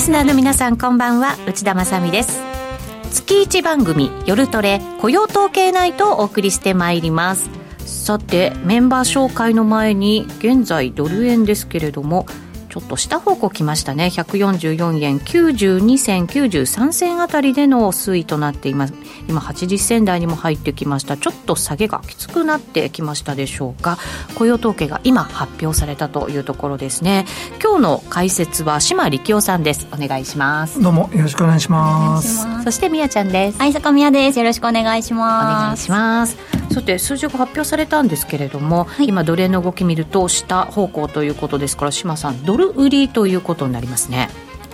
リスナーの皆さんこんばんは。内田まさです。月1番組夜トレ雇用統計ナイトをお送りしてまいります。さてメンバー紹介の前に現在ドル円ですけれどもちょっと下方向きましたね。144円92銭93銭あたりでの推移となっています。今80銭台にも入ってきました。ちょっと下げがきつくなってきましたでしょうか。雇用統計が今発表されたというところですね。今日の解説は島力夫さんです。お願いします。どうもよろしくお願いします。そしてみやちゃんです。はい坂宮です。よろしくお願いします。お願いします。さて数字が発表されたんですけれども、はい、今ドル円の動き見ると下方向ということですから島さんドルル売りということになりますね。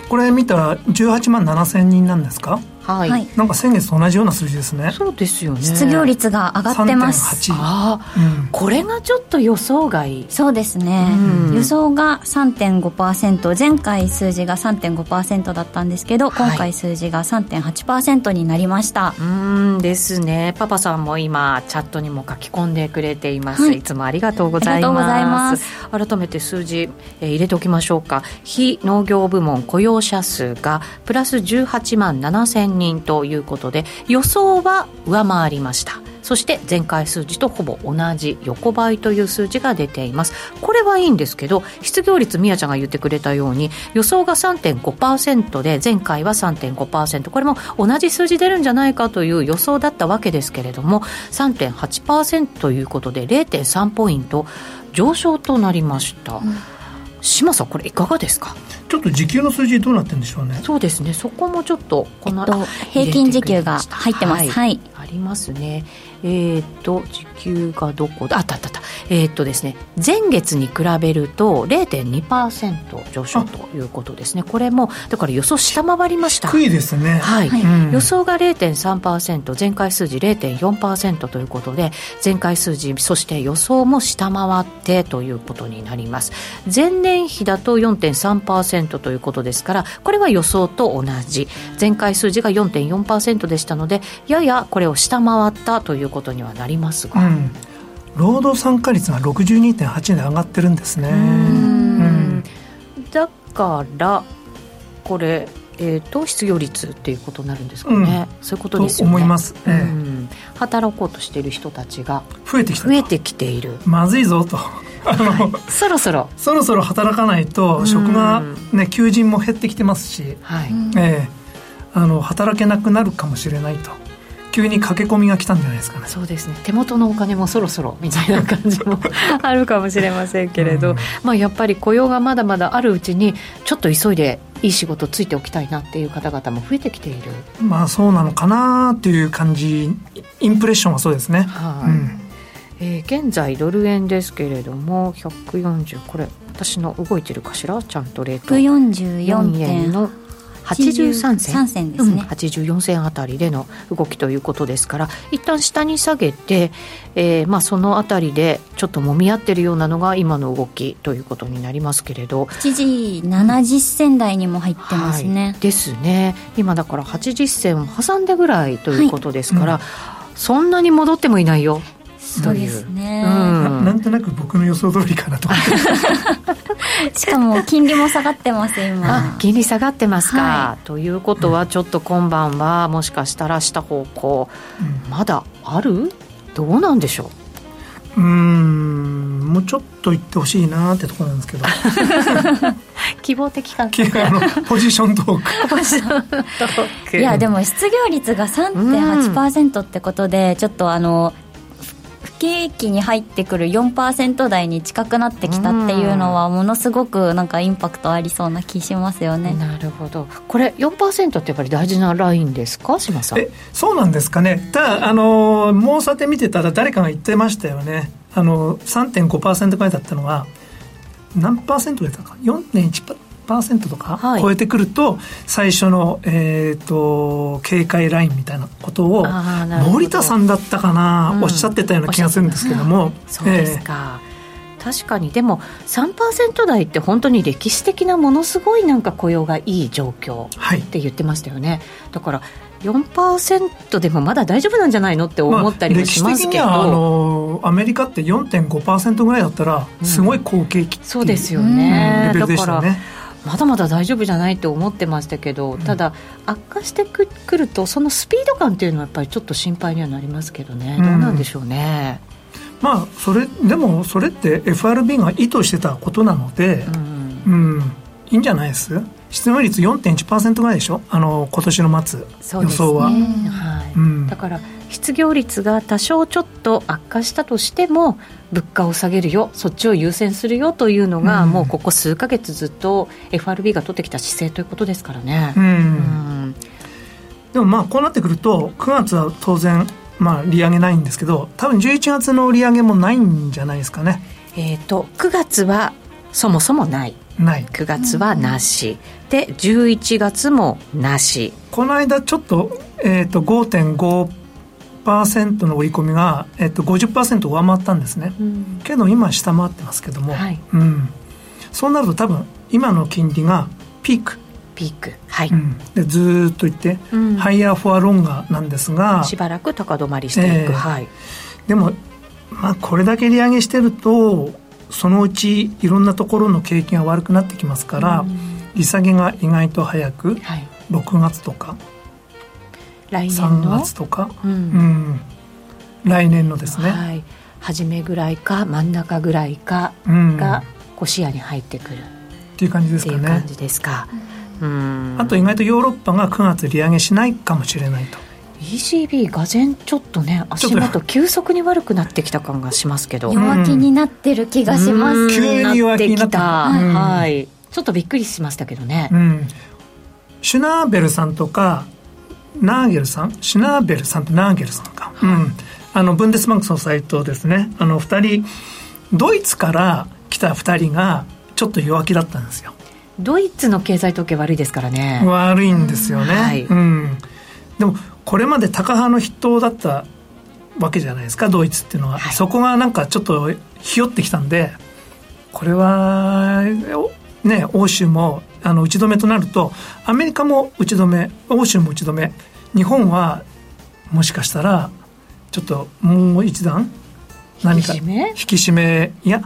これ見たら18万7千人なんですか？はい、なんか先月と同じような数字ですね。そうですよね。失業率が上がってます。ああ、うん、これがちょっと予想外。そうですね、うん、予想が3.5%前回数字が3.5%だったんですけど、はい、今回数字が3.8%になりました。うんですね。パパさんも今チャットにも書き込んでくれています、はい、いつもありがとうございます。改めて数字、えー、入れておきましょうか。非農業部門雇用者数がプラス18万7000人ということで予想は上回りました。そして前回数字とほぼ同じ横ばいという数字が出ています。これはいいんですけど失業率みやちゃんが言ってくれたように予想が3.5%で前回は3.5%これも同じ数字出るんじゃないかという予想だったわけですけれども3.8%ということで0.3ポイント上昇となりました、うん、島さんこれいかがですか？ちょっと時給の数字どうなってるんでしょうね。そうですね。そこもちょっとこの、えっと、平均時給が入ってます、はい、はい、ありますね。えっ、ー、と時給がどこだ？あったあったあった。えっ、ー、とですね。前月に比べると0.2%上昇ということですね。これもだから予想下回りました。低いですね。はい、うん、予想が0.3%前回数字0.4%ということで前回数字そして予想も下回ってということになります。前年比だと4.3%ということですからこれは予想と同じ。前回数字が4.4%でしたのでややこれを下回ったということにはなりますが、うん。労働参加率が62.8で上がってるんですね。だからこれ、えーと、失業率っていうことになるんですかね、うん、そういうことですよね。思います、えー、うん、働こうとしている人たちが増えてき増えてきている。まずいぞと。はい、そろそろ。そろそろ働かないと職が、ね、求人も減ってきてますし、はい。えー、あの働けなくなるかもしれないと。急に駆け込みが来たんじゃないですかね。そうですね。手元のお金もそろそろみたいな感じも あるかもしれませんけれど、うん、まあ、やっぱり雇用がまだまだあるうちにちょっと急いでいい仕事ついておきたいなっていう方々も増えてきている。まあそうなのかなっていう感じ。インプレッションはそうですね。はい、うん。えー、現在ドル円ですけれども140これ私の動いてるかしらちゃんとレート。144円の83銭銭ですね、うん、84銭あたりでの動きということですから一旦下に下げて、えーまあ、そのあたりでちょっともみ合ってるようなのが今の動きということになりますけれど。7時70銭台にも入ってますね、はい、ですね。今だから80銭を挟んでぐらいということですから、はい。うん、そんなに戻ってもいないよそうですね、うん、なんとなく僕の予想通りかなと しかも金利も下がってます今。金利下がってますか、はい、ということはちょっと今晩はもしかしたら下方向、うん、まだある？どうなんでしょう？うん。もうちょっと言ってほしいなってところなんですけど。希望的観測ポジショントーク。ポジショントーク。いやでも失業率が3.8%ってことで、ちょっとあの景気に入ってくる4%台に近くなってきたっていうのはものすごくなんかインパクトありそうな気しますよね。なるほど。これ4%ってやっぱり大事なラインですか？島さん。えそうなんですかね。ただあのもうさて見てたら誰かが言ってましたよね。あの3.5%ぐらいだったのは何パーセント出たか4.1%とか超えてくると、はい、最初の、えーと、警戒ラインみたいなことを森田さんだったかな、うん、おっしゃってたような気がするんですけども、うん、そうですか、えー、確かにでも3%台って本当に歴史的なものすごいなんか雇用がいい状況って言ってましたよね、はい、だから4%でもまだ大丈夫なんじゃないのって思ったりもしますけど、まあ、あのアメリカって4.5%ぐらいだったらすごい好景気、うん、そうですよね、レベルでしたねまだまだ大丈夫じゃないと思ってましたけど、うん、ただ悪化してくるとそのスピード感っていうのはやっぱりちょっと心配にはなりますけどね、どうなんでしょうね。まあそれでもそれって FRB が意図してたことなので、うん、うん、いいんじゃないです？失業率4.1%ぐらいでしょ？あの今年の末、予想は、はい。うん、だから失業率が多少ちょっと悪化したとしても物価を下げるよそっちを優先するよというのが、うん、もうここ数か月ずっと FRB が取ってきた姿勢ということですからね、うん、うん、でもまあこうなってくると9月は当然まあ利上げないんですけど多分11月の利上げもないんじゃないですかね。えっ、ー、と9月はそもそもない。ない。9月はなし、うん、で11月もなし。この間ちょっと,、えーと、5.5%の織り込みが、えーと、50%上回ったんですね、うん、けど今下回ってますけども、はい、うん、そうなると多分今の金利がピーク。ピーク。はい、うん、でずっといって、うん、ハイヤーフォアロンガーなんですがしばらく高止まりしていく、えー、はい。でもまあこれだけ利上げしてるとそのうちいろんなところの景気が悪くなってきますから、利下げが意外と早く、はい、6月とか来年の？3月とか、うん、うん、来年のですね、はい、初めぐらいか真ん中ぐらいかが、こう視野に入ってくる。っていう感じですかね。感じですか。うん。あと意外とヨーロッパが9月利上げしないかもしれないと。ECB がぜんちょっとね足元急速に悪くなってきた感がしますけど。弱気になってる気がします、急に弱気になってきた、はい。ちょっとびっくりしましたけどね、うん、シュナーベルさんとかナーゲルさん？シュナーベルさんとナーゲルさんか、うん、あのブンデスバンクのサイトですね。あの2人ドイツから来た2人がちょっと弱気だったんですよ。ドイツの経済統計悪いですからね。悪いんですよね、はい、うん、でもこれまでタカ派の筆頭だったわけじゃないですかドイツっていうのは、はい、そこがなんかちょっとひよってきたんでこれはね欧州もあの打ち止めとなるとアメリカも打ち止め欧州も打ち止め日本はもしかしたらちょっともう一段何か引き締め？いや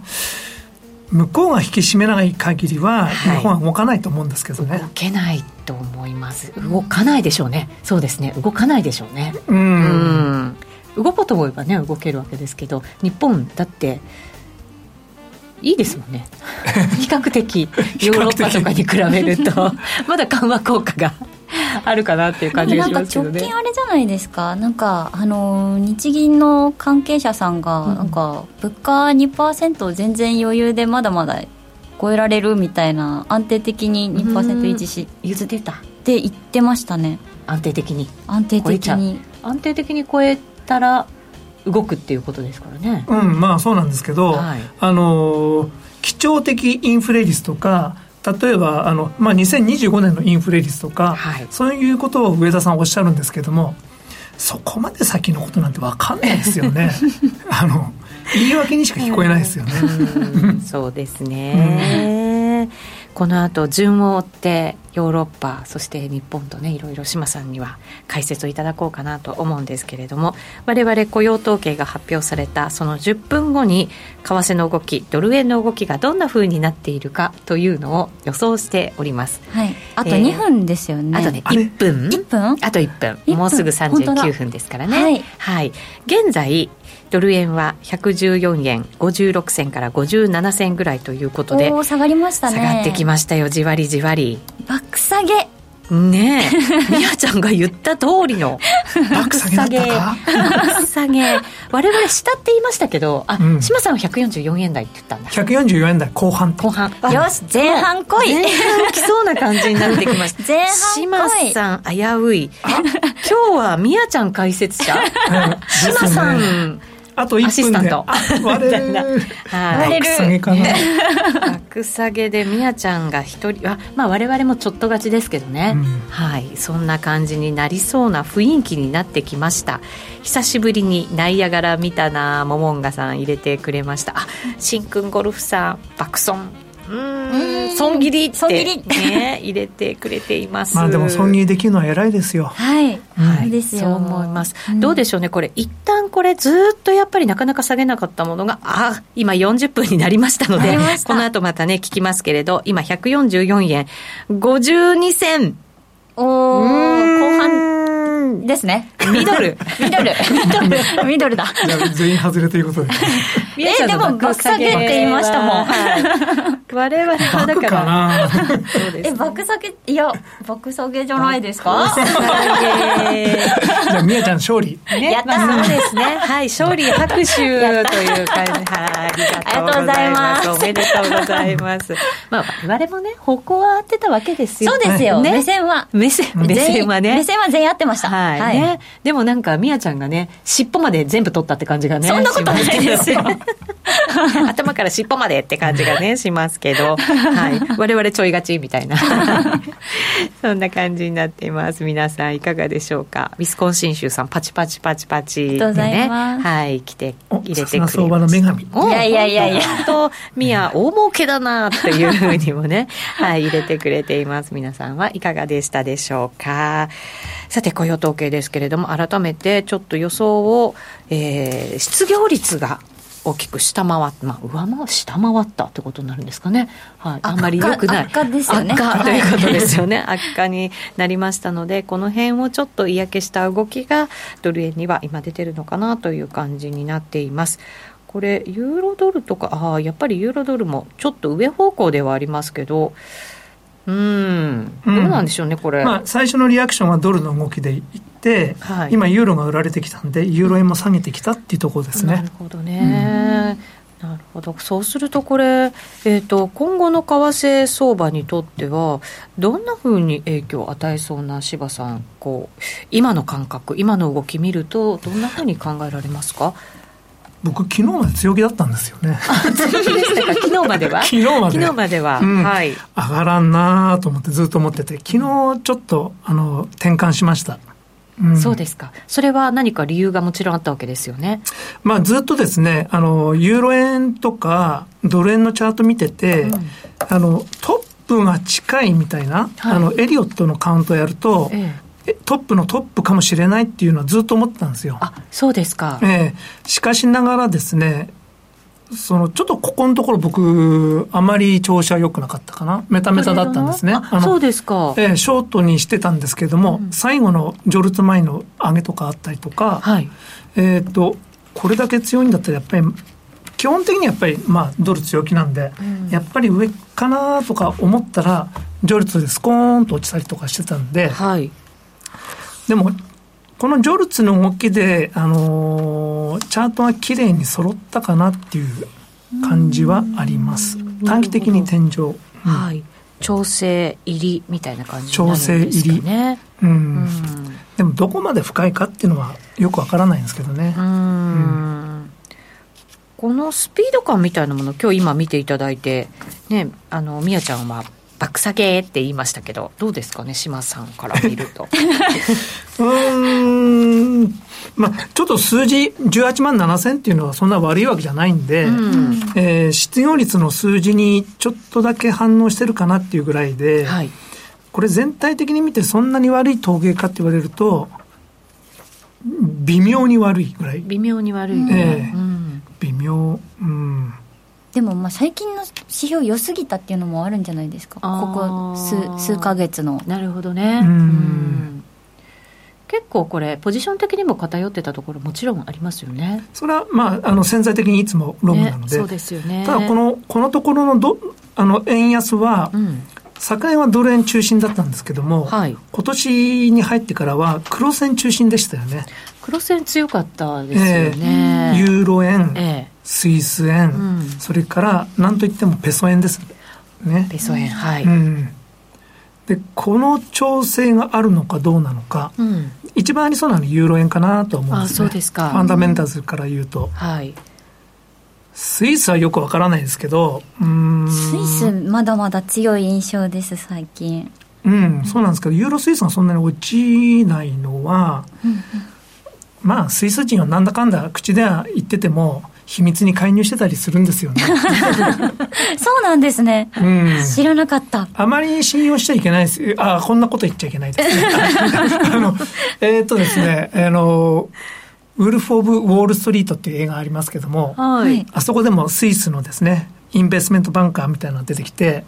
向こうが引き締めない限りは日本は動かないと思うんですけどね、はい、動けないと思います。動かないでしょうね。そうですね。動かないでしょうね。うん。動こうと思えばね動けるわけですけど日本だっていいですもんね。比較的 ヨーロッパとかに比べると まだ緩和効果があるかなっていう感じがしますけどね。直近あれじゃないですか？なんかあの日銀の関係者さんが、なんか物価2%全然余裕でまだまだ超えられるみたいな安定的に2%維持し譲ってた。って言ってましたね。安定的に。安定的に。安定的に超えたら動くっていうことですからね。うんまあそうなんですけど、はい、あの基調的インフレ率とか例えばあの、まあ、2025年のインフレ率とか、はい、そういうことを上田さんおっしゃるんですけどもそこまで先のことなんて分かんないですよね。あの言い訳にしか聞こえないですよね。そうですね、うん。この後順を追ってヨーロッパそして日本とねいろいろ志麻さんには解説をいただこうかなと思うんですけれども我々雇用統計が発表されたその10分後に為替の動きドル円の動きがどんなふうになっているかというのを予想しております、はい、あと2分ですよね、えー、あとね1分 ,1 分？あと1分。もうすぐ39分ですからね。はい、はい、現在ドル円は114円56銭から57銭ぐらいということで下がりましたね。下がってきましたよ。じわりじわり。バック下げ。ねえ、みやちゃんが言った通りのバック下げバック下げ。我々下って言いましたけどあ、うん、島さんは144円台って言ったんだ。144円台後半後半。よし前半来い。前半来そうな感じになってきました。前半島さん危うい。今日はみやちゃん解説者。島さんあと1分で。割れる。割れる。下げかな。格下げでみやちゃんが一人あまあ我々もちょっと勝ちですけどね、うん、はい。そんな感じになりそうな雰囲気になってきました。久しぶりにナイアガラ見たなモモンガさん入れてくれました。あしんくんゴルフさん爆損うん。損切りって。損切り。ね入れてくれています。まあでも損切りできるのは偉いですよ。はい、はい、ですよ。そう思います、うん、どうでしょうねこれ。一旦これずっとやっぱりなかなか下げなかったものがあ今40分になりましたのでこの後またね聞きますけれど今144円。52銭。おお後半ですね。ミドル。ミドル。ミドル。ミドルだ。全員外れということで。え、でも、爆下げって言いましたもん。我々はだから。え、爆下げ、いや、爆下げじゃないですか？じゃあ、みやちゃん勝利。やったそうですね。はい、勝利拍手という感じ。はい、ありがとうございます。おめでとうございます。まあ、我々もね、方向は合ってたわけですよ。そうですよ。目線は。目線、目線はね。目線は全員合ってました。はい。はい、ね。でもなんか、みやちゃんがね、尻尾まで全部取ったって感じがね。そんなことないですよ。頭から尻尾までって感じがね、しますけど、はい。我々ちょいがちみたいな。そんな感じになっています。皆さんいかがでしょうか？ウィスコンシン州さん、パチパチパチパチでね、はい、来て、入れてくれま相場の女神。いやいやいやいや。と、みや、大儲けだなっていうふうにもね、はい、入れてくれています。皆さんはいかがでしたでしょうか？さて、雇用統計ですけれども、改めてちょっと予想を、えー、失業率が大きく下回って、まあ、上回下回ったってことになるんですかね、はい、あんまりよくない。悪化ですよね。悪化ということですよね、悪化になりましたのでこの辺をちょっと嫌気した動きがドル円には今出てるのかなという感じになっています。これユーロドルとかああやっぱりユーロドルもちょっと上方向ではありますけどうん、どうなんでしょうね、これ。まあ、最初のリアクションはドルの動きでいって、はい、今、ユーロが売られてきたんで、ユーロ円も下げてきたっていうところですね。なるほどね。うん、なるほどそうするとこれ、えーと、今後の為替相場にとっては、どんなふうに影響を与えそうな柴さんこう、今の感覚、今の動き見ると、どんなふうに考えられますか？僕昨日まで強気だったんですよね。強気でしたか？昨日までは？昨日まで。昨日までは、うん、はい。上がらんなと思ってずっと思ってて、昨日ちょっと、あの、転換しました。うん、そうですか。それは何か理由がもちろんあったわけですよね。まあずっとですね、あの、ユーロ円とかドル円のチャート見てて、うん、あの、トップが近いみたいな、はい、あの、エリオットのカウントをやると、ええトップのトップかもしれないっていうのはずっと思ってたんですよ。あ、そうですか。ええしかしながらですね、そのちょっとここのところ僕、あまり調子は良くなかったかな。メタメタだったんですね。あそうですか。ええショートにしてたんですけれども、うん、最後のジョルツ前の上げとかあったりとか、はい、えっ、と、これだけ強いんだったらやっぱり、基本的にやっぱり、まあ、ドル強気なんで、うん、やっぱり上かなとか思ったら、ジョルツでスコーンと落ちたりとかしてたんで、はい、でも、このジョルツの動きで、あのー、チャートがきれいに揃ったかなっていう感じはあります。短期的に天井。うん、はい。調整入りみたいな感じになるんですかね。調整入り。うん。うん、でも、どこまで深いかっていうのはよくわからないんですけどね。うん。このスピード感みたいなもの、今日今見ていただいて、ね、あの、みやちゃんは、爆下げって言いましたけどどうですかね島さんから見ると。うん。まあちょっと数字18万7000っていうのはそんな悪いわけじゃないんで、うん、えー、失業率の数字にちょっとだけ反応してるかなっていうぐらいで、はい、これ全体的に見てそんなに悪い統計かって言われると微妙に悪いぐらい。微妙に悪いぐらい、えーうん、微妙。うんでもまあ最近の指標良すぎたっていうのもあるんじゃないですか？ここ数数か月の。なるほどね。うん。結構これポジション的にも偏ってたところもちろんありますよね。それはまああの潜在的にいつもロムなので、ね、そうですよね。ただこのこのところのどあの円安は、うん。境はドル円中心だったんですけども、はい、今年に入ってからは黒線中心でしたよね。黒線強かったですよね。えー、ユーロ円、えー、スイス円、うん、それから何といってもペソ円ですね。ペソ円、はい。うん、で、この調整があるのかどうなのか、うん、一番ありそうなのはユーロ円かなと思うんですね。あ、そうですか。ファンダメンタルズから言うと。はい。スイスはよくわからないですけど、うん。スイス、まだまだ強い印象です、最近。うん、そうなんですけど、ユーロスイスがそんなに落ちないのは、うんうん、まあ、スイス人はなんだかんだ口では言ってても、秘密に介入してたりするんですよね。そうなんですね。うん、知らなかった。あまり信用しちゃいけないです。ああ、こんなこと言っちゃいけないですね。あの、えー、っとですね、あの、ウルフ・オブ・ウォール・ストリートっていう映画ありますけども、はい、あそこでもスイスのですね、インベストメントバンカーみたいなのが出てきて、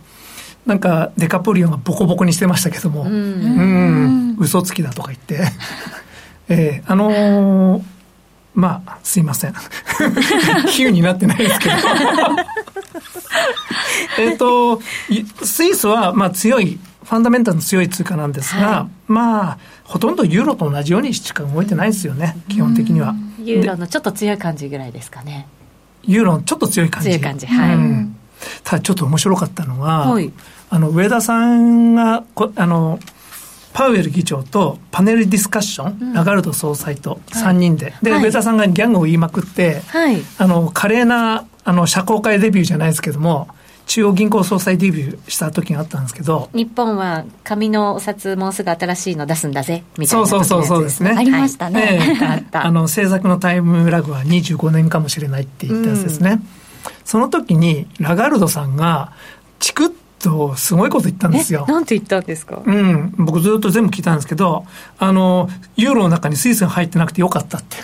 なんかデカプリオがボコボコにしてましたけども、うん、うん嘘つきだとか言って、えー、あのー、まあ、すいません。比喩になってないですけど。えっと、スイスは、まあ強い、ファンダメンタルの強い通貨なんですが、はい、まあ、ほとんどユーロと同じようにしか動いてないですよね、基本的には。ユーロのちょっと強い感じぐらいですかね。ユーロのちょっと強い感じ。強い感じ、はい。うんただちょっと面白かったのは、はい、あの上田さんがこあのパウエル議長とパネルディスカッション、うん、ラガルド総裁と3人で、はい、で、はい、上田さんがギャングを言いまくって、はい、あの華麗なあの社交界デビューじゃないですけども中央銀行総裁デビューした時があったんですけど日本は紙のお札もうすぐ新しいの出すんだぜみたいな、そうそうそうですね。ありましたね、えー、あの政策のタイムラグは25年かもしれないって言ったやつですね、うん。その時にラガルドさんが、チクッとすごいこと言ったんですよ。なんて言ったんですか？うん。僕ずっと全部聞いたんですけど、あの、ユーロの中にスイスが入ってなくてよかったって。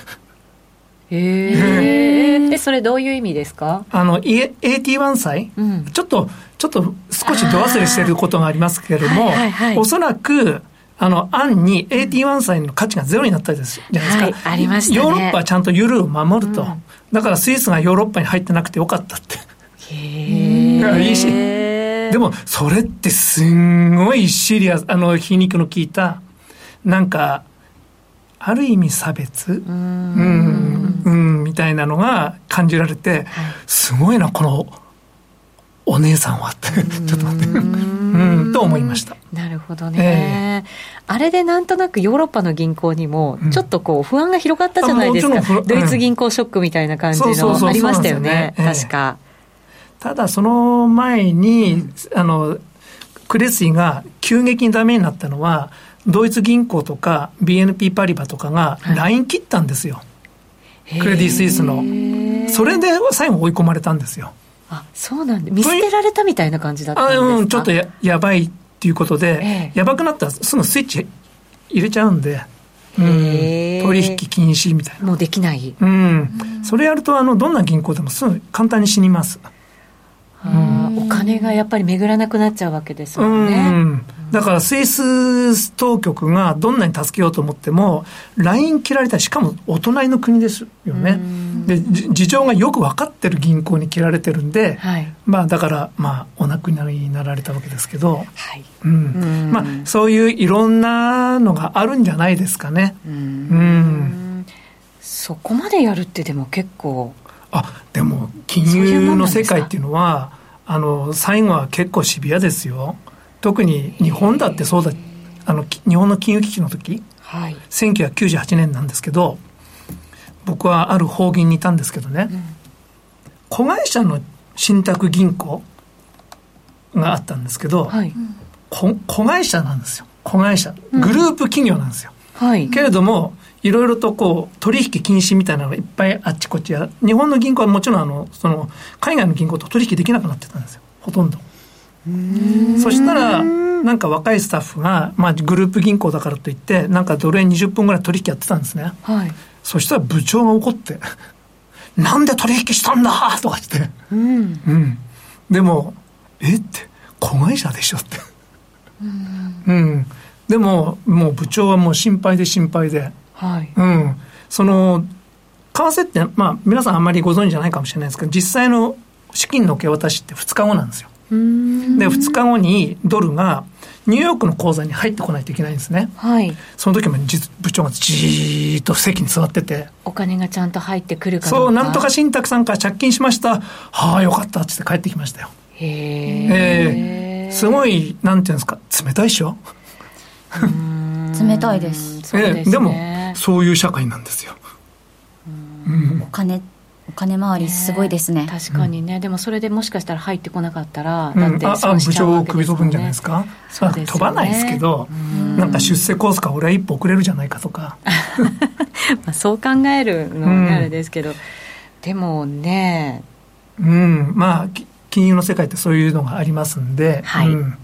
へえ。で、それどういう意味ですか？あの、AT1 歳、うん、ちょっと、ちょっと少し度忘れしてることがありますけれども、はいはいはい、おそらく、あの、案に AT1 歳の価値がゼロになったですじゃないですか。はい、ありました、ね、ヨーロッパはちゃんとユーロを守ると。うんだからスイスがヨーロッパに入ってなくてよかったって。へえ。いいし。でも、それってすんごいシリアス、あの、皮肉の効いた、なんか、ある意味差別？うん、うん、みたいなのが感じられて、すごいな、この、お姉さんはって、ちょっと待って、うん、と思いました。なるほどね、えー、あれでなんとなくヨーロッパの銀行にも、ちょっとこう、不安が広がったじゃないですか、うん、ドイツ銀行ショックみたいな感じのありましたよね、確か。ただ、その前に、あの、クレスイが急激にダメになったのは、ドイツ銀行とか BNP パリバとかがライン切ったんですよ。はい、クレディ・スイスの。それで最後追い込まれたんですよ。あそうなんで見捨てられたみたいな感じだったんですか？あ、うん、ちょっとややばいっていうことで、えやばくなった。らすぐスイッチ入れちゃうんで、うん、取引禁止みたいな。もうできない、うん、それやるとあのどんな銀行でもすぐ簡単に死にますお金がやっぱり巡らなくなっちゃうわけですもんね。うんだからスイス当局がどんなに助けようと思っても、ライン切られたしかもお隣の国ですよね。で、事情がよく分かってる銀行に切られてるんで、はい、まあだから、まあお亡くなりになられたわけですけど、はい、うん。まあそういういろんなのがあるんじゃないですかね。うん。そこまでやるってでも結構。あでも金融の世界っていうのはあの最後は結構シビアですよ。特に日本だってそうだ。あの日本の金融危機の時、はい、1998年なんですけど僕はある法銀にいたんですけどね、うん、子会社の信託銀行があったんですけど、はい、子会社なんですよ。子会社。グループ企業なんですよ、うんはい、けれどもいろいろとこう取引禁止みたいなのがいっぱいあっちこっちや日本の銀行はもちろんあのその海外の銀行と取引できなくなってたんですよ。ほとんど。そしたらなんか若いスタッフが、まあ、グループ銀行だからといってなんかドル円20分ぐらい取引やってたんですね、はい、そしたら部長が怒って「なんで取引したんだ!」とか言って、うん、うん、でも「え？っ?」て「子会社でしょ」って。うん、でももう部長はもう心配で心配ではい、うん、その為替って、まあ、皆さんあんまりご存知じゃないかもしれないですけど実際の資金の受け渡しって2日後なんですよ。で2日後にドルがニューヨークの口座に入ってこないといけないんですね。はい。その時も部長がじーっと席に座ってて。お金がちゃんと入ってくるかそう、なんとか信託さんから借金しました。はあ、よかったっって帰ってきましたよ。へえ。すごい、なんていうんですか、冷たいでしょ？冷たいです。そうです、ね、でも、そういう社会なんですよ。うん、お金お金回りすごいですね、確かにね、うん、でもそれでもしかしたら入ってこなかったら、だって損しちゃうわけですもん、ね、部長を首飛ぶんじゃないですか？そうです、ね、飛ばないですけど、ん。なんか出世コースか俺は一歩遅れるじゃないかとか。まあそう考えるのは、ね、あれですけど、でもね。うん。まあ金融の世界ってそういうのがありますんで、はい、うん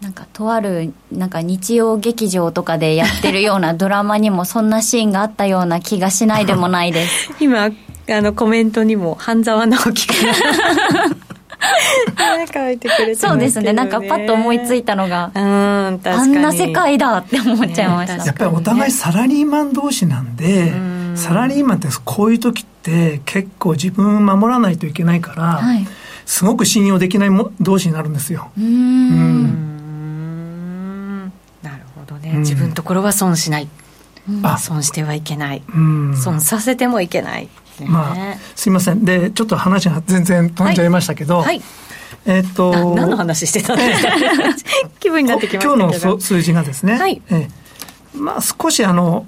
なんかとあるなんか日曜劇場とかでやってるようなドラマにもそんなシーンがあったような気がしないでもないです。今あのコメントにも半沢直樹から書いてくれて、ね、そうですね。なんかパッと思いついたのがうんあんな世界だって思っちゃいました、ね、やっぱりお互いサラリーマン同士なんで、サラリーマンってこういう時って結構自分守らないといけないから、はい、すごく信用できないも同士になるんですよ。うんね、自分のところは損しない、あ損してはいけない、損させてもいけない、ね、まあ、すいません。でちょっと話が 全然飛んじゃいましたけど、はい、えっと何の話してたんですか気分になってきました今日の数字がですね、はい。えまあ、少しあの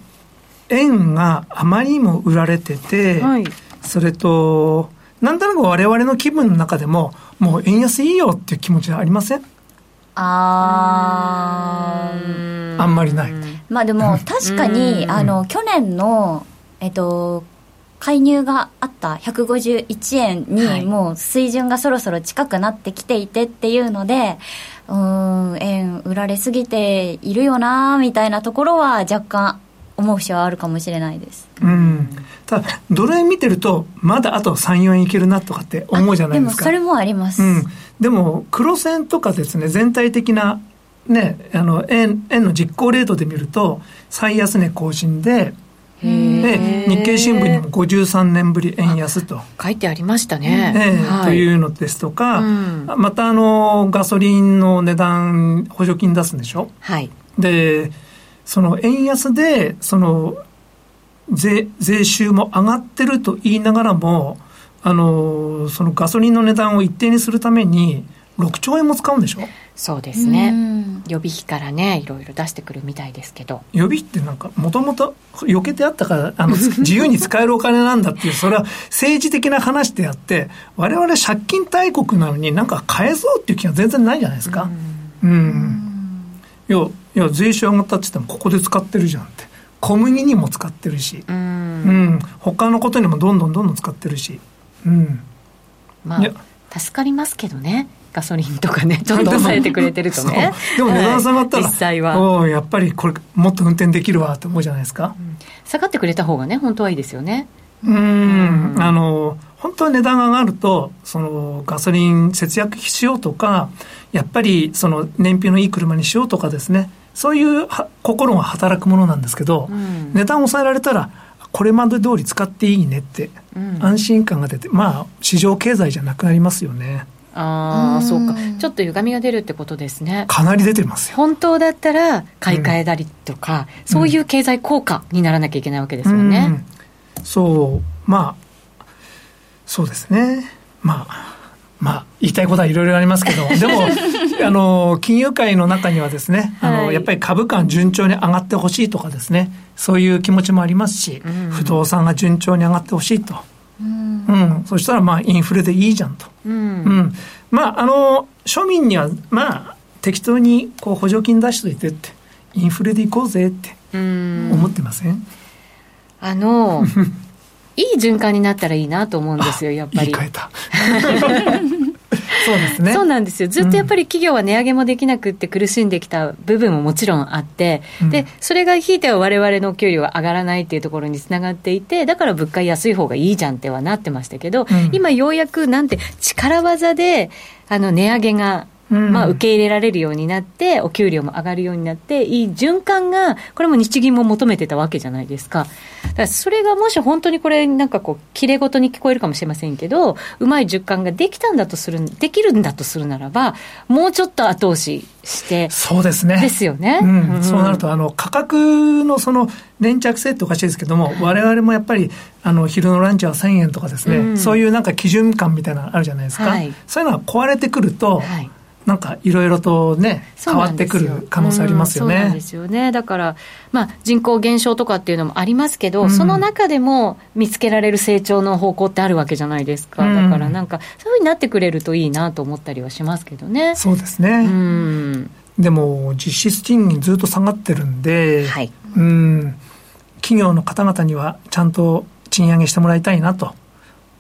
円があまりにも売られてて、はい、それとなんとなく我々の気分の中でももう円安いいよっていう気持ちはありません？ああんまりない。まあでも確かに、あの、去年の、えっと、介入があった151円にもう水準がそろそろ近くなってきていてっていうので、うん、円売られすぎているよなみたいなところは若干思う節はあるかもしれないです。うん。ただ、ドル円見てると、まだあと3、4円いけるなとかって思うじゃないですか。でもそれもあります。うん。でも、黒線とかですね、全体的なね、あの円円の実行レートで見ると最安値更新でで日経新聞にも53年ぶり円安と。書いてありましたね、えはい、というのですとか、うん、またあのガソリンの値段補助金出すんでしょ、はい、でその円安でその税税収も上がってると言いながらもあのそのガソリンの値段を一定にするために6兆円も使うんでしょ？そうですね。予備費からねいろいろ出してくるみたいですけど。予備費ってなんかもともと避けてあったからあの 自由に使えるお金なんだっていうそれは政治的な話であって我々借金大国なのになんか返そうっていう気が全然ないじゃないですか。うん。いやいや税収上がったって言ってもここで使ってるじゃんって。小麦にも使ってるし。うん、他のことにもどんどんどんどん使ってるしうん。まあ助かりますけどね。ガソリンとかね ちょっと抑えてくれてるとね。でも値段下がったら、はい、実際は。おやっぱりこれもっと運転できるわって思うじゃないですか、うん、下がってくれた方がね本当はいいですよね。うん。あの本当は値段が上がるとそのガソリン節約しようとかやっぱりその燃費のいい車にしようとかですね。そういう心が働くものなんですけど、うん、値段を抑えられたらこれまで通り使っていいねって、安心感が出てまあ市場経済じゃなくなりますよね。ああそうか。ちょっと歪みが出るってことですね。かなり出てますよ。本当だったら買い替えたりとか、うん、そういう経済効果にならなきゃいけないわけですよね、うん、そう。まあそうですね。まあまあ、言いたいことはいろいろありますけど、でも、あの、金融界の中にはですね、あの、はい、やっぱり株価順調に上がってほしいとかですね、そういう気持ちもありますし、うん、不動産が順調に上がってほしいと。うん、うん、そしたらまあインフレでいいじゃんと、うん、うん、まああの庶民にはまあ適当にこう補助金出しといてってインフレでいこうぜって思ってません？あの いい循環になったらいいなと思うんですよやっぱり。そうですね。そうなんですよ。ずっとやっぱり企業は値上げもできなくって苦しんできた部分ももちろんあって、うん、で、それがひいては我々の給料は上がらないっていうところにつながっていて、だから物価安い方がいいじゃんってはなってましたけど、うん、今ようやくなんて力技で、あの値上げがまあ、受け入れられるようになって、お給料も上がるようになって、いい循環が、これも日銀も求めてたわけじゃないですか。だからそれがもし本当にこれ、なんかこう、きれごとに聞こえるかもしれませんけど、うまい循環ができたんだとする、できるんだとするならば、もうちょっと後押しして、そうですね。ですよね。うん、うん、そうなると、あの、価格のその、粘着性っておかしいですけども、われわれもやっぱり、あの、昼のランチは1000円とかですね、うん、そういうなんか基準感みたいなのあるじゃないですか。はい、そういうのが壊れてくると、はいなんかいろいろとね、変わってくる可能性ありますよね。そうなんですよね。だから、まあ、人口減少とかっていうのもありますけど、うん、その中でも見つけられる成長の方向ってあるわけじゃないですか。だからなんか、そういうふうになってくれるといいなと思ったりはしますけどね。そうですね。うん。でも、実質賃金ずっと下がってるんで、はい。うん。企業の方々にはちゃんと賃上げしてもらいたいなと。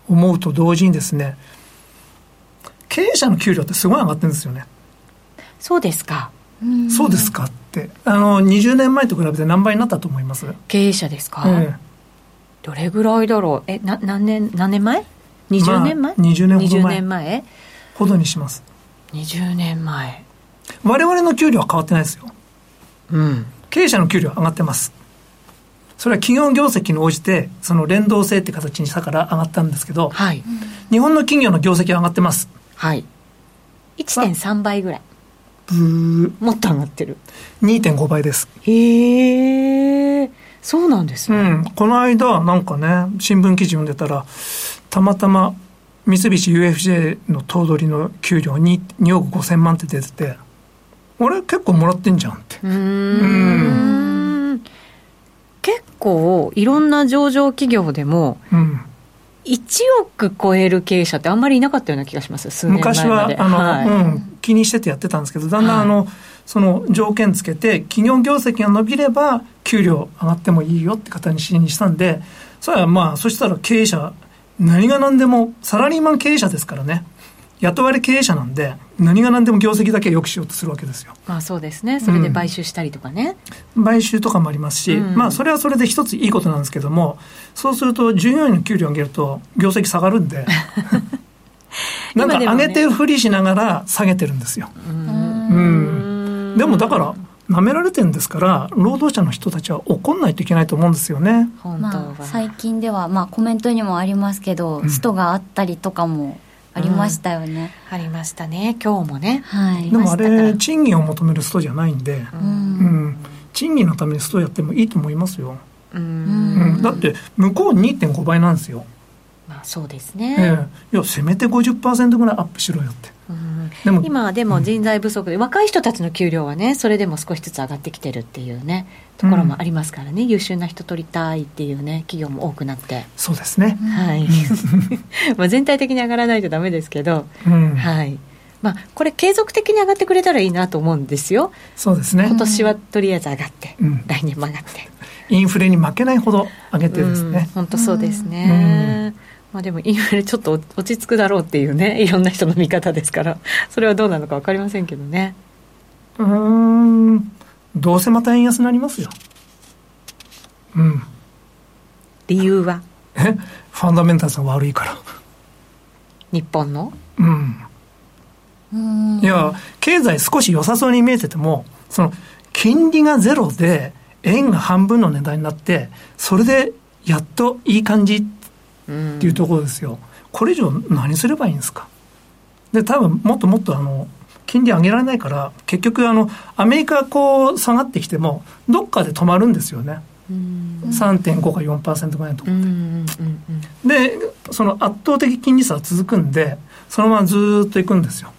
思うと同時にですね、経営者の給料ってすごい上がってるんですよね。そうですか。そうですかって。あの、20年前と比べて何倍になったと思います？経営者ですか、ええ、どれぐらいだろう？え、な、何年、何年前 ?20 年前、まあ、?20 年ほど前。20年前？ほどにします。20年前。我々の給料は変わってないですよ。うん。経営者の給料上がってます。それは企業業績に応じて、その連動性って形にしたから上がったんですけど、はい、日本の企業の業績は上がってます。はい。1.3倍ぐらい。ブもっと上がってる。2.5倍です。へえ、そうなんですね。うん。この間、なんかね、新聞記事読んでたら、たまたま三菱 UFJ の頭取の給料に2億5千万って出てて、俺結構もらってんじゃんって。うん結構いろんな上場企業でも、うん、1億超える経営者ってあんまりいなかったような気がします。昔はあの、はい、うん、気にしててやってたんですけどだんだんあの、はい、その条件つけて企業業績が伸びれば給料上がってもいいよって形にしたんでそれはまあそしたら経営者何が何でもサラリーマン経営者ですからね。雇われ経営者なんで、何が何でも業績だけ良くしようとするわけですよ。まあそうですね。それで買収したりとかね。うん、買収とかもありますし、うん、まあそれはそれで一ついいことなんですけども、そうすると従業員の給料を上げると業績下がるんで、なんか上げてふりしながら下げてるんですよ。うん。でもだから、舐められてるんですから労働者の人たちは怒んないといけないと思うんですよね。まあ、最近では、まあ、コメントにもありますけど、ストがあったりとかもありましたよね、うん、ありましたね。今日もね、はい、でもあれ賃金を求めるストじゃないんで、うん、うん、賃金のためにストやってもいいと思いますよ、うん、だって向こう2.5倍なんですよ。まあそうですね、ええ、いやせめて50%ぐらいアップしろよってでも今でも人材不足で、うん、若い人たちの給料はねそれでも少しずつ上がってきてるっていうねところもありますからね、うん、優秀な人取りたいっていうね企業も多くなって。そうですね。はい。まあ全体的に上がらないとダメですけど、うん、はい。まあ、これ継続的に上がってくれたらいいなと思うんですよ。そうですね。今年はとりあえず上がって、来年も上がって。インフレに負けないほど上げてですね。本当そうですね、まあ、でもインフレちょっと落ち着くだろうっていうね いろんな人の見方ですからそれはどうなのか分かりませんけどね。うんどうせまた円安になりますよ。うん。理由は？え？ファンダメンタルズが悪いから。日本の？うん。いや経済少し良さそうに見えててもその金利がゼロで円が半分の値段になってそれでやっといい感じってっていうところですよ。これ以上何すればいいんですか？で、多分もっともっとあの、金利上げられないから、結局あの、アメリカこう下がってきても、どっかで止まるんですよね。3.5か4%ぐらいのところで。で、その圧倒的金利差は続くんで、そのままずっといくんですよ。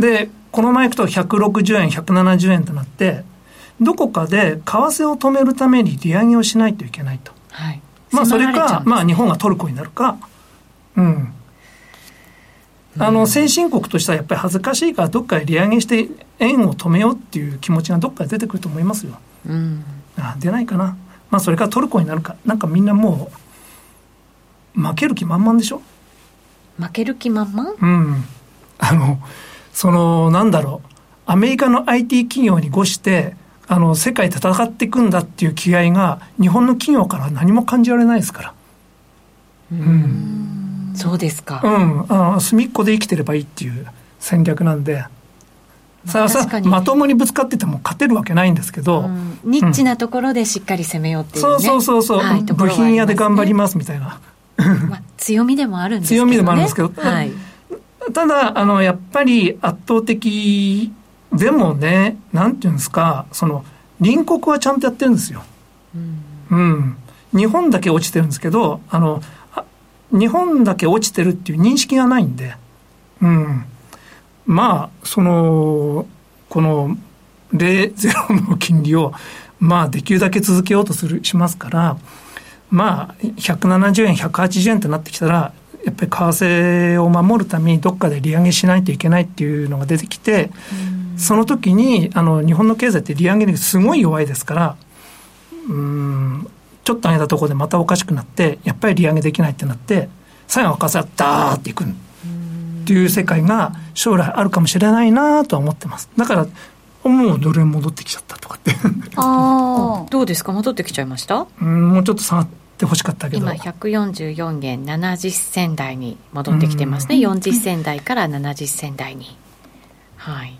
で、このままいくと160円、170円となって、どこかで為替を止めるために利上げをしないといけないと。はいまあ、それか、まあ、日本がトルコになるか、うん。あの、先進国としてはやっぱり恥ずかしいから、どっかで利上げして円を止めようっていう気持ちがどっかで出てくると思いますよ。うん、あ出ないかな。まあ、それからトルコになるか。なんかみんなもう、負ける気満々でしょ？負ける気満々？うん。あの、その、なんだろう。アメリカの IT 企業に誤して、あの、世界で戦っていくんだっていう気概が、日本の企業から何も感じられないですから。うん。そうですか。うん。あの、隅っこで生きてればいいっていう戦略なんで。さあさまともにぶつかってても勝てるわけないんですけど、うん、ニッチなところでしっかり攻めようっていう、ね、そうそうそうそう、はい、部品屋で頑張りますみたいな、まあ、強みでもあるんですけど、ね、強みでもあるんですけど、はい、ただあのやっぱり圧倒的でもね、なんていうんですか、その、隣国はちゃんとやってるんですよ。うん。うん、日本だけ落ちてるんですけど、あの、日本だけ落ちてるっていう認識がないんで、うん。まあ、その、この、0、ゼロの金利を、まあ、できるだけ続けようとする、しますから、まあ、170円、180円ってなってきたら、やっぱり為替を守るためにどっかで利上げしないといけないっていうのが出てきて、うんその時にあの日本の経済って利上げにすごい弱いですからうんちょっと上げたところでまたおかしくなってやっぱり利上げできないってなって最後は為替はダーっていくっていう世界が将来あるかもしれないなとは思ってます。だからもうドル円戻ってきちゃったとかって。ああ どうですか？戻ってきちゃいました？うんもうちょっと下がってほしかったけど。今144円70銭台に戻ってきてますね、うん、40銭台から70銭台にはい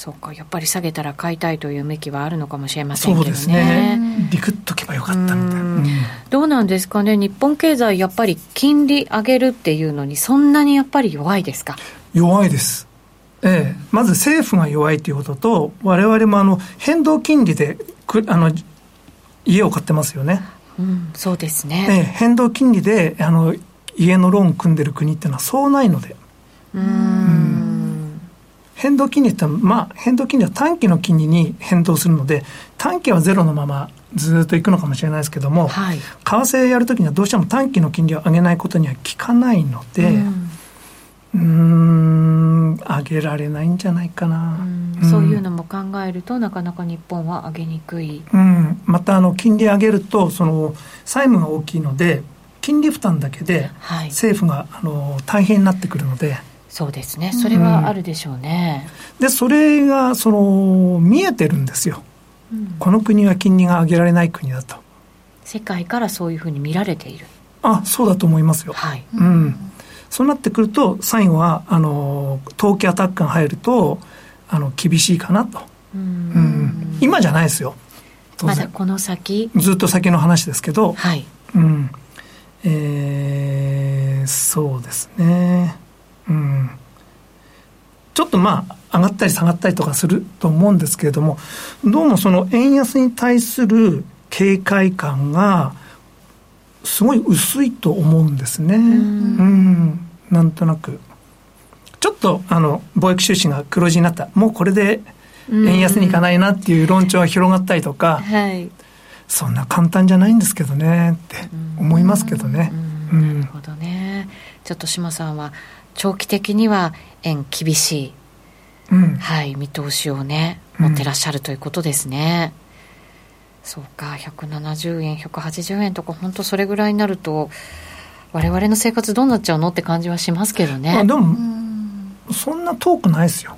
そうかやっぱり下げたら買いたいというめきはあるのかもしれませんけどね。そうですね。リクっとけばよかったみたいな、うん、どうなんですかね日本経済やっぱり金利上げるっていうのにそんなにやっぱり弱いですか？弱いです。ええ、まず政府が弱いということと、われわれもあの変動金利でくあの家を買ってますよね。うん、そうですね、ええ、変動金利であの家のローン組んでる国っていうのはそうないので。うん変動金利ってまあ、変動金利は短期の金利に変動するので、短期はゼロのままずっといくのかもしれないですけども、はい、為替やるときにはどうしても短期の金利を上げないことには効かないので、うん、上げられないんじゃないかな、うん、そういうのも考えると、なかなか日本は上げにくい。うん、またあの金利上げると、その債務が大きいので、金利負担だけで政府が、あの大変になってくるので。そうですね。それはあるでしょうね、うん、でそれがその見えてるんですよ、うん、この国は金利が上げられない国だと。世界からそういうふうに見られている。あそうだと思いますよ。はい、うん、そうなってくると最後はあの投機アタックが入るとあの厳しいかなと。うん、今じゃないですよ。まだこの先。ずっと先の話ですけど。はい。うん。えー、そうですねうん、ちょっとまあ上がったり下がったりとかすると思うんですけれどもどうもその円安に対する警戒感がすごい薄いと思うんですね。うん。うん。なんとなく。ちょっとあの貿易収支が黒字になった。もうこれで円安にいかないなっていう論調が広がったりとか、はい、そんな簡単じゃないんですけどねって思いますけどね。なるほどね。ちょっと島さんは長期的には円厳しい、うん、はい、見通しをね持ってらっしゃるということですね。うん、そうか170円180円とか本当それぐらいになると我々の生活どうなっちゃうの？って感じはしますけどね。でもそんな遠くないですよ。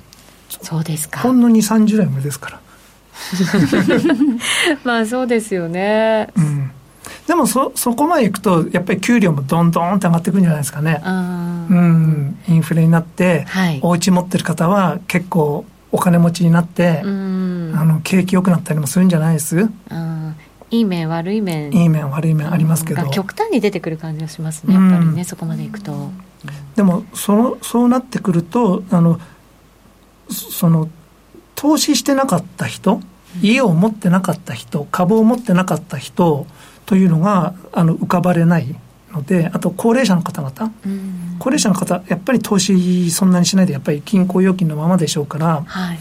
そうですか。ほんの2、30円上ですから。まあそうですよね。うん。でもそそこまでいくとやっぱり給料もどんどんって上がってくるんじゃないですかね。うん、インフレになって、はい、お家持ってる方は結構お金持ちになって、あの景気良くなったりもするんじゃないです？いい面悪い面。いい面悪い面ありますけど。極端に出てくる感じがしますね。やっぱりね、そこまでいくと、でもそのそうなってくるとあのその投資してなかった人家を持ってなかった人株を持ってなかった人というのがあの浮かばれないのであと高齢者の方々、うん、高齢者の方やっぱり投資そんなにしないでやっぱり銀行預金のままでしょうから、はい、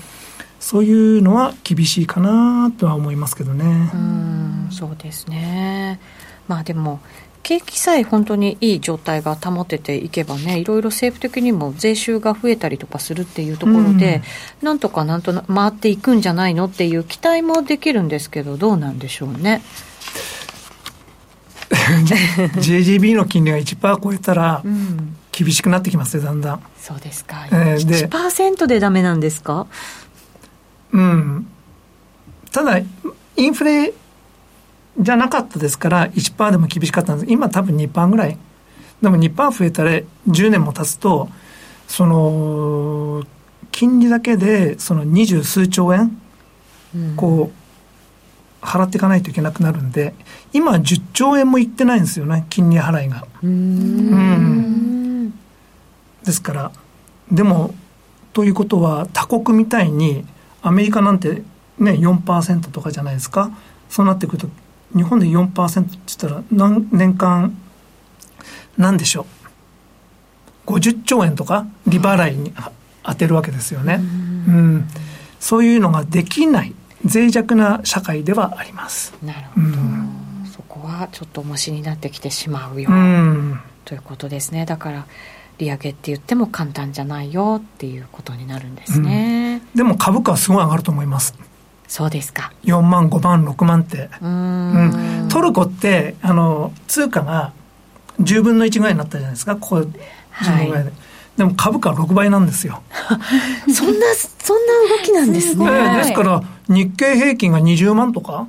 そういうのは厳しいかなとは思いますけどね。うんそうですね。まあでも景気さえ本当にいい状態が保てていけばねいろいろ政府的にも税収が増えたりとかするっていうところで、うん、なんとかなんとな回っていくんじゃないのっていう期待もできるんですけどどうなんでしょうね。JGB の金利が1%超えたら、厳しくなってきますね、だんだん。そうですか。えー、で1%でダメなんですか？うん。ただ、インフレじゃなかったですから、1%でも厳しかったんです今多分2%ぐらい。でも2%増えたら10年も経つと、その、金利だけで、その二十数兆円、うん、こう、払っていかないといけなくなるんで、今10兆円もいってないんですよね、金利払いが。うんうんですから、でも、ということは、他国みたいに、アメリカなんてね、4%とかじゃないですか。そうなってくると、日本で4%って言ったら、何年間、なんでしょう。50兆円とか、利払いに当てるわけですよね。うん、そういうのができない脆弱な社会ではあります。なるほど、うん、そこはちょっと重しになってきてしまうよ、うん、ということですね。だから利上げって言っても簡単じゃないよっていうことになるんですね、うん、でも株価はすごい上がると思います。そうですか。4万5万6万って。うん。トルコってあの通貨が10分の1ぐらいになったじゃないですか。ここ10分ぐらいで、はい、でも株価は6倍なんですよ。そんなそんな動きなんですね、えー、ですから日経平均が20万とか？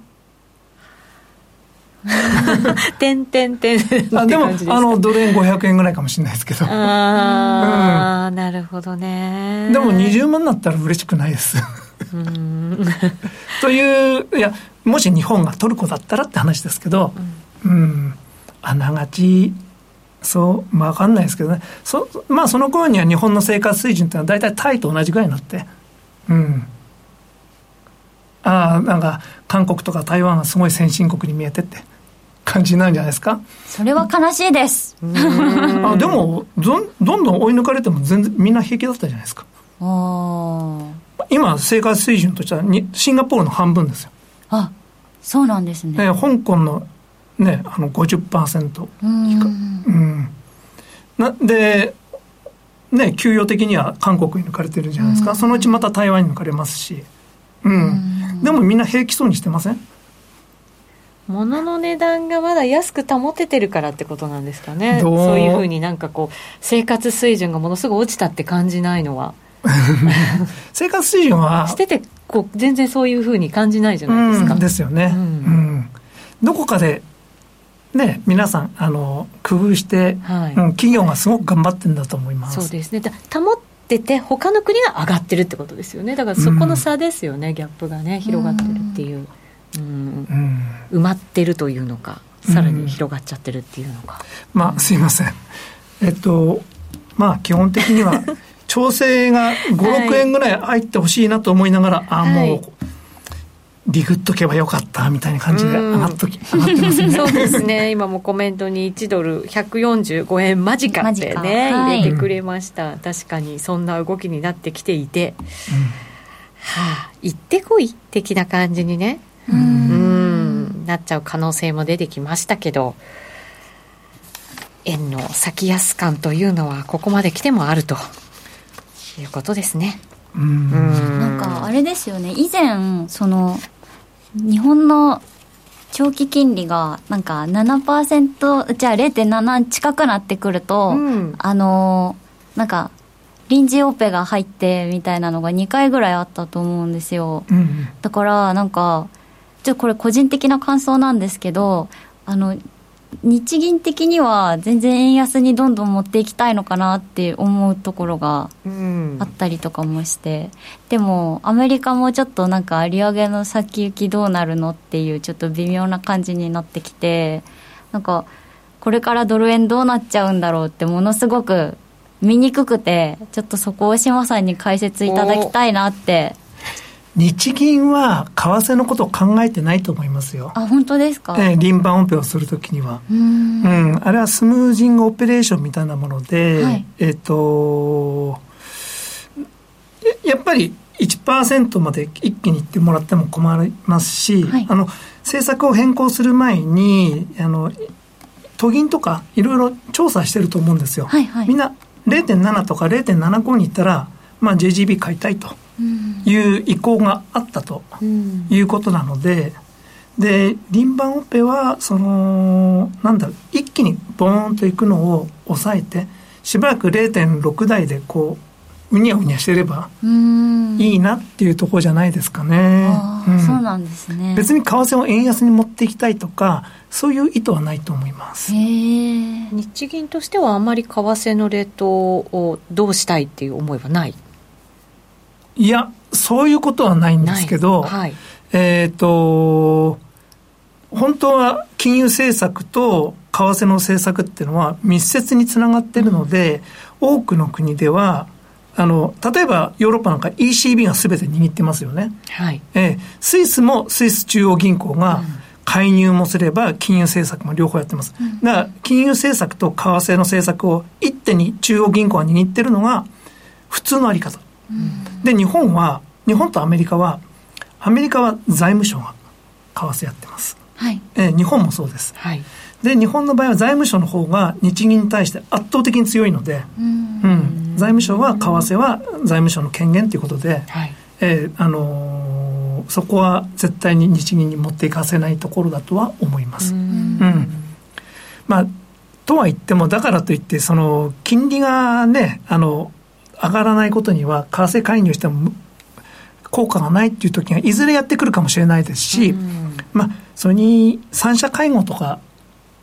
てんてんてん あでもあのドル円500円ぐらいかもしれないですけど。ああ、うん、なるほどね。でも20万になったら嬉しくないです。といういやもし日本がトルコだったらって話ですけど、うん、うん、あながちそう、まあ、分かんないですけどね。そ,、まあ、その頃には日本の生活水準っていうのは大体タイと同じぐらいになって。うん。ああなんか韓国とか台湾がすごい先進国に見えてって。感じなんじゃないですか。それは悲しいです。あでもどどんどん追い抜かれても全然みんな平気だったじゃないですか。今生活水準としてはにシンガポールの半分ですよ。あそうなんですね、香港のねあの50%以下。うん。なでね給与的には韓国に抜かれてるじゃないですか。そのうちまた台湾に抜かれますし。うん。でもみんな平気そうにしてません？物の値段がまだ安く保ててるからってことなんですかね。そういうふうになんかこう生活水準がものすごい落ちたって感じないのは。生活水準はしててこう全然そういうふうに感じないじゃないですか、うん、ですよね、うん、うん、どこかでね皆さんあの工夫して、はい、うん、企業がすごく頑張ってるんだと思います。そうですね。保ってて他の国が上がってるってことですよね。だからそこの差ですよね、ギャップがね広がってるっていう。うん、埋まってるというのかさらに広がっちゃってるっていうのか、うん、まあすいません。えっとまあ基本的には 調整が56円ぐらい入ってほしいなと思いながら、はい、ああもう、リグっとけばよかったみたいな感じで上がっとき、上がってますね。そうですね。今もコメントに1ドル145円間近ってね、入れてくれました。確かにそんな動きになってきていて、うん、はあ、行ってこい的な感じにね、うん。なっちゃう可能性も出てきましたけど。円の先安感というのはここまで来てもあると。いうことですね。うん。なんかあれですよね。以前その日本の長期金利がなんか7%じゃあ0.7近くなってくると、うん、あのなんか臨時オペが入ってみたいなのが2回ぐらいあったと思うんですよ、うん、だからなんかちょっとこれ個人的な感想なんですけどあの日銀的には全然円安にどんどん持っていきたいのかなって思うところがあったりとかもして、うん、でもアメリカもちょっとなんか利上げの先行きどうなるのっていうちょっと微妙な感じになってきてなんかこれからドル円どうなっちゃうんだろうってものすごく見にくくてちょっとそこを島さんに解説いただきたいなって日銀は為替のことを考えてないと思いますよ。あ、本当ですか、えー、輪番オペをするときには。うんうん、あれはスムージングオペレーションみたいなもので、はい、えっ、ー、と、やっぱり1%まで一気にいってもらっても困りますし、はい、あの、政策を変更する前に、あの、都銀とかいろいろ調査してると思うんですよ。はいはい、みんな0.7とか0.75にいったら、まあ JGB 買いたいと。いう意向があったということなので、で輪番オペはそのなんだろう一気にボーンといくのを抑えてしばらく0.6台でこううにゃうにゃしてればいいなっていうところじゃないですかね。うん、そうなんですね。別に為替を円安に持っていきたいとかそういう意図はないと思います。日銀としてはあんまり為替のレートをどうしたいっていう思いはない？いや、そういうことはないんですけど、はい、えっ、ー、と、本当は金融政策と為替の政策っていうのは密接につながっているので、うん、多くの国では、あの、例えばヨーロッパなんか ECB が全て握ってますよね。はい。えー、スイスもスイス中央銀行が介入もすれば金融政策も両方やってます。うん、だから金融政策と為替の政策を一手に中央銀行が握ってるのが普通のあり方。で日本は日本とアメリカはアメリカは財務省が為替やってます、はい。えー、日本もそうです、はい、で日本の場合は財務省の方が日銀に対して圧倒的に強いので、うん、財務省は為替は財務省の権限ということで、はい。えーあのー、そこは絶対に日銀に持っていかせないところだとは思います。うん、うん、まあとは言っても、だからといって、その金利がね、あの上がらないことには、為替介入しても効果がないっていう時がいずれやってくるかもしれないですし、うん、まあ、それに三者介護とか、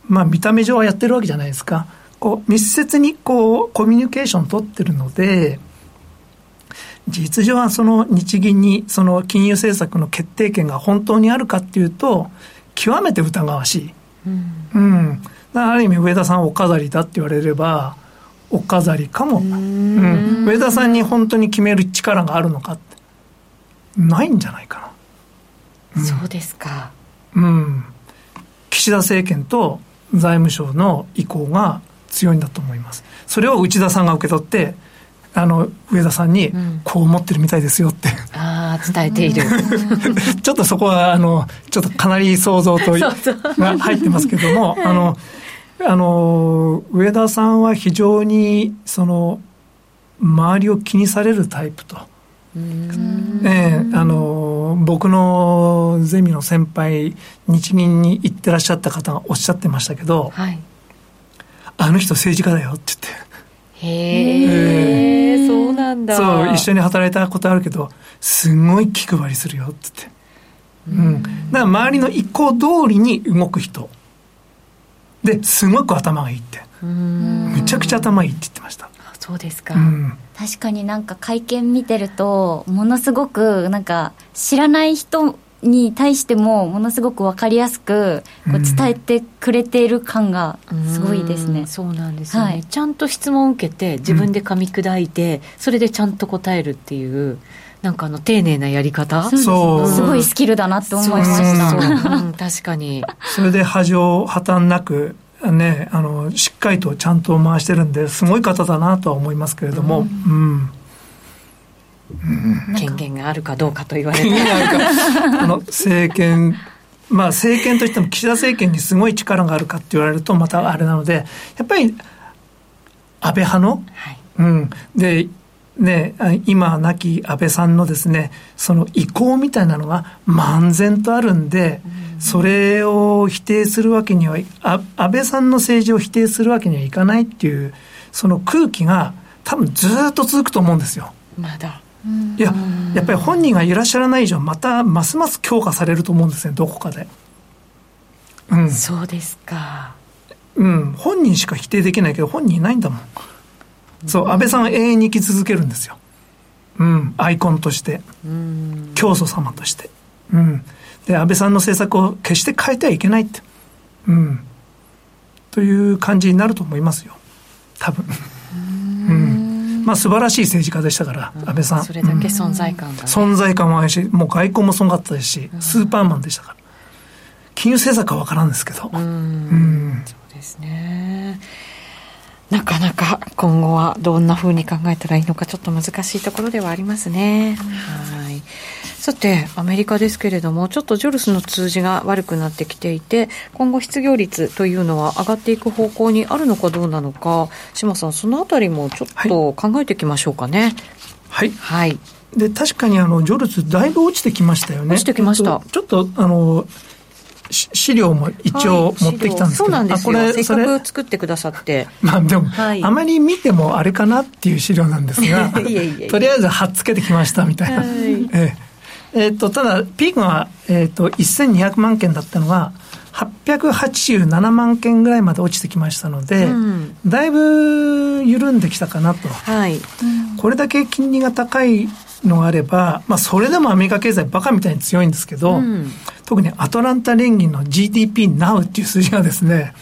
まあ、見た目上はやってるわけじゃないですか。こう密接にこうコミュニケーション取ってるので、実情はその日銀にその金融政策の決定権が本当にあるかっていうと、極めて疑わしい。うん。うん、ある意味上田さんお飾りだって言われれば、お飾りかも。うん。上田さんに本当に決める力があるのかって、ないんじゃないかな。うん、そうですか。うん。岸田政権と財務省の意向が強いんだと思います。それを内田さんが受け取って、あの上田さんに、こう思ってるみたいですよって、うん、ああ伝えている ちょっとそこはあのちょっとかなり想像と が入ってますけどもあのあの上田さんは非常にその周りを気にされるタイプと。ええ、あの僕のゼミの先輩日銀に行ってらっしゃった方がおっしゃってましたけど、はい、あの人政治家だよって言って。へえ、そうなんだ。そう、一緒に働いたことあるけど、すごい気配りするよって言って。うん。だから周りの意向通りに動く人。で、すごく頭がいいって。むちゃくちゃ頭いいって言ってました。そうですか、うん、確かになんか会見見てるとものすごくなんか知らない人に対してもものすごく分かりやすくこう伝えてくれている感がすごいですね、うそうなんですよね、はい、ちゃんと質問を受けて自分で噛み砕いて、それでちゃんと答えるっていうなんかあの丁寧なやり方？そう。すごいスキルだなって思いました。う。ん、確かに。それで波状破綻なくねあのしっかりとちゃんと回してるんですごい方だなとは思いますけれども、うん、うん。権限があるかどうかと言われて。あの政権まあ政権としても岸田政権にすごい力があるかって言われるとまたあれなのでやっぱり安倍派の、はい、うん。でね、今亡き安倍さんのですねその意向みたいなのが漫然とあるんで、うん、それを否定するわけには安倍さんの政治を否定するわけにはいかないっていうその空気が多分ずっと続くと思うんですよ。まだいや、やっぱり本人がいらっしゃらない以上、またますます強化されると思うんですね、どこかで。うん、そうですか。うん、本人しか否定できないけど、本人いないんだもん。そう、安倍さんは永遠に生き続けるんですよ。うん、アイコンとして、教祖様として。うん。で、安倍さんの政策を決して変えてはいけないって。うん。という感じになると思いますよ。多分。うんまあ素晴らしい政治家でしたから、安倍さん。それだけ存在感が、ね、存在感もあるし、もう外交もすごかったですし、スーパーマンでしたから。金融政策は分からんですけど。うん。そうですね。なかなか今後はどんなふうに考えたらいいのかちょっと難しいところではありますね。はい。さて、アメリカですけれども、ちょっとジョルスの数字が悪くなってきていて、今後失業率というのは上がっていく方向にあるのかどうなのか、島さん、そのあたりもちょっと考えていきましょうかね。はい。はい。で、確かにあの、ジョルスだいぶ落ちてきましたよね。落ちてきました。ちょっと、あの、資料も一応持ってきたんですけど、はい、そうなんですよ。これせっかく作ってくださって。まあでも、はい、あまり見てもあれかなっていう資料なんですが、とりあえず貼っつけてきましたみたいな。はい、えええー、っと、ただ、ピークが、えー、っと、1200万件だったのが、887万件ぐらいまで落ちてきましたので、うん、だいぶ緩んできたかなと。はい。これだけ金利が高いのがあれば、まあ、それでもアメリカ経済バカみたいに強いんですけど、うん、特にアトランタ連銀の GDP Now っていう数字がですね、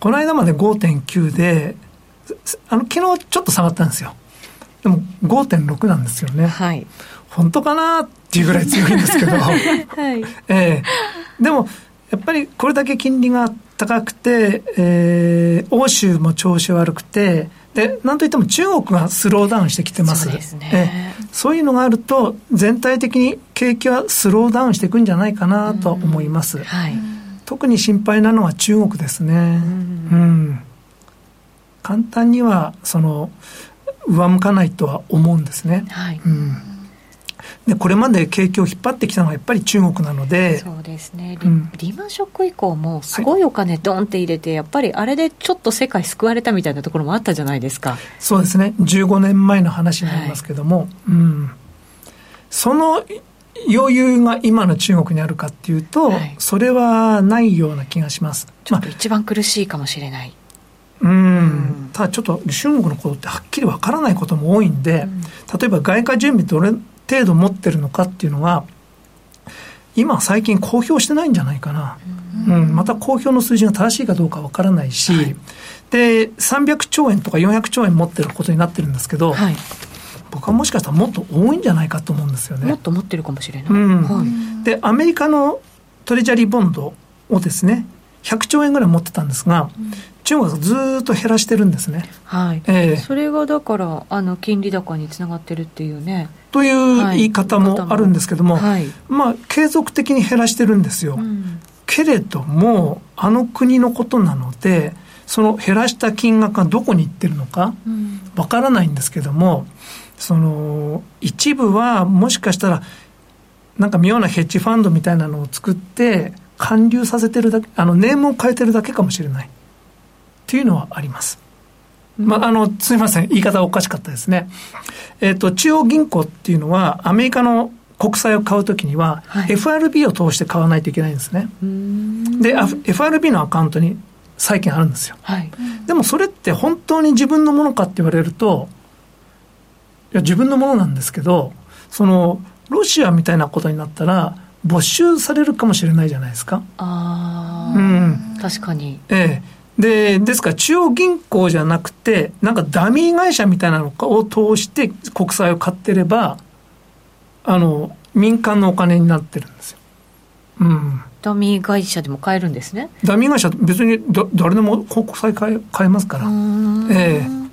この間まで5.9で、あの、昨日ちょっと下がったんですよ。でも5.6なんですよね。はい。本当かなっていうぐらい強いんですけど、はい。えー、でもやっぱりこれだけ金利が高くて、えー、欧州も調子悪くてでなんといっても中国がスローダウンしてきてます。そうですね、えー、そういうのがあると全体的に景気はスローダウンしていくんじゃないかなと思います、はい、特に心配なのは中国ですね。うん、簡単にはその上向かないとは思うんですね、はい。うんでこれまで景気を引っ張ってきたのはやっぱり中国なのでそうですね。リうん、リーマンショック以降もすごいお金ドンって入れて、はい、やっぱりあれでちょっと世界救われたみたいなところもあったじゃないですか。そうですね。15年前の話になりますけども、はい、うん。その余裕が今の中国にあるかっていうと、はい、それはないような気がします。ちょっと一番苦しいかもしれない、うん、ただちょっと中国のことってはっきりわからないことも多いんで、うん、例えば外貨準備どれ程度持ってるのかっていうのは今最近公表してないんじゃないかな、うん、うん、また公表の数字が正しいかどうかわからないし、はい、で300兆円とか400兆円持ってることになってるんですけど、はい、僕はもしかしたらもっと多いんじゃないかと思うんですよね。もっと持ってるかもしれない。うん。はい、でアメリカのトレジャリーボンドをですね100兆円ぐらい持ってたんですが、うん、中国がずっと減らしてるんですね。はい。えー、それがだからあの金利高につながってるっていうね。という言い方もあるんですけども、はい、まあ継続的に減らしてるんですよ。うん、けれどもあの国のことなので。その減らした金額がどこに行ってるのかわからないんですけども、その一部はもしかしたらなんか妙なヘッジファンドみたいなのを作って還流させてるだけあのネームを変えてるだけかもしれないっていうのはあります。まあ、あの、すみません。言い方おかしかったですね。えっ、ー、と、中央銀行っていうのは、アメリカの国債を買うときには、はい、FRB を通して買わないといけないんですね。で、FRB のアカウントに債券あるんですよ。はい、でもそれって本当に自分のものかって言われると、いや、自分のものなんですけど、その、ロシアみたいなことになったら、没収されるかもしれないじゃないですか。ああ、うん、確かに。ええ。で、ですから中央銀行じゃなくて、なんかダミー会社みたいなのを通して国債を買ってれば、あの、民間のお金になってるんですよ。うん。ダミー会社でも買えるんですね。ダミー会社、別にだ誰でも国債買え買えますから。ええ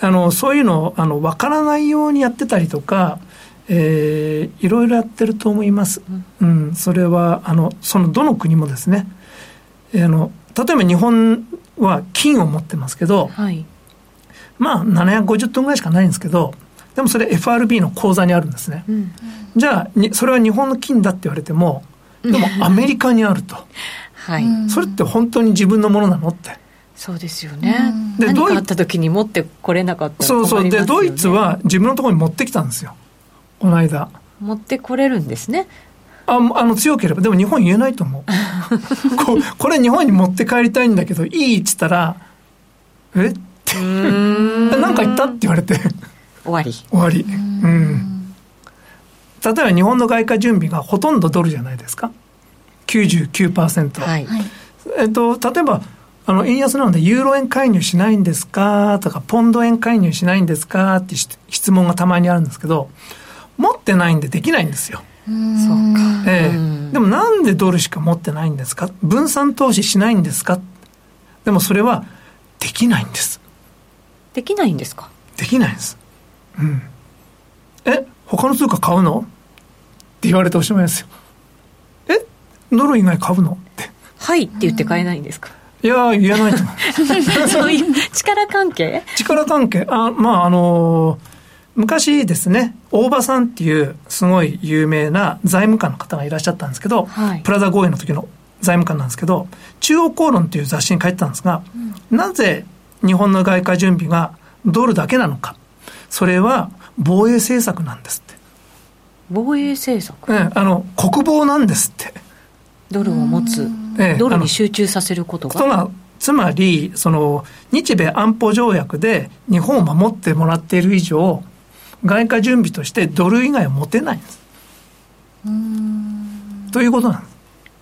あの、そういうの、あの、わからないようにやってたりとか、えー、いろいろやってると思います。うん、それは、あの、そのどの国もですね、えー、あの、例えば日本は金を持ってますけど、はい、まあ750トンぐらいしかないんですけど、でもそれ FRB の口座にあるんですね。うん、じゃあに、それは日本の金だって言われても、でもアメリカにあると。はい。それって本当に自分のものなのって。そうですよね。で、何かあった時に持ってこれなかったら、ね、そうそう。で、ドイツは自分のところに持ってきたんですよ。この間。持ってこれるんですね。ああの強ければでも日本言えないと思う。ここれ日本に持って帰りたいんだけどいいっつったらえ？って何か言ったって言われて。終わり。終わり。うん。例えば日本の外貨準備がほとんどドルじゃないですか。99%、はい、えっと例えばあの円安なのでユーロ円介入しないんですか？とかポンド円介入しないんですか？って質問がたまにあるんですけど持ってないんでできないんですよそうか。ええでもなんでドルしか持ってないんですか？分散投資しないんですか？でもそれはできないんです。できないんですか？できないんです。うん。え、他の通貨買うの？って言われておしまいですよ。え？ドル以外買うの？って。はいって言って買えないんですか？いや言えないと思う。そういう力関係？力関係？あ、まああのー昔ですね、大場さんっていうすごい有名な財務官の方がいらっしゃったんですけど、はい、プラザ合意の時の財務官なんですけど、中央公論っていう雑誌に書いてたんですが、うん、なぜ日本の外貨準備がドルだけなのか。それは防衛政策なんですって。防衛政策？ええ、あの、国防なんですって。ドルを持つ。ええ、ドルに集中させることが？つまり、その、日米安保条約で日本を守ってもらっている以上、外貨準備としてドル以外は持てないんです。ということなんです。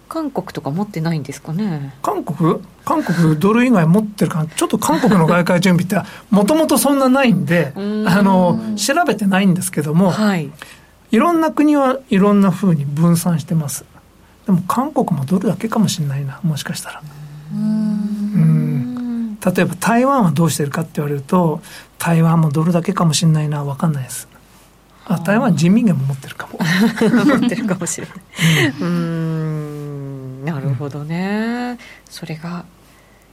韓国とか持ってないんですかね？韓国？韓国ドル以外持ってるかちょっと韓国の外貨準備って もともとそんなないんであの調べてないんですけども、はい、いろんな国はいろんなふうに分散してます。でも韓国もドルだけかもしれないなもしかしたら。うん例えば台湾はどうしてるかって言われると台湾もドルだけかもしれないな分かんないです。あ台湾人民元も持ってるかも。持ってるかもしれない。うん。なるほどね、うん、それが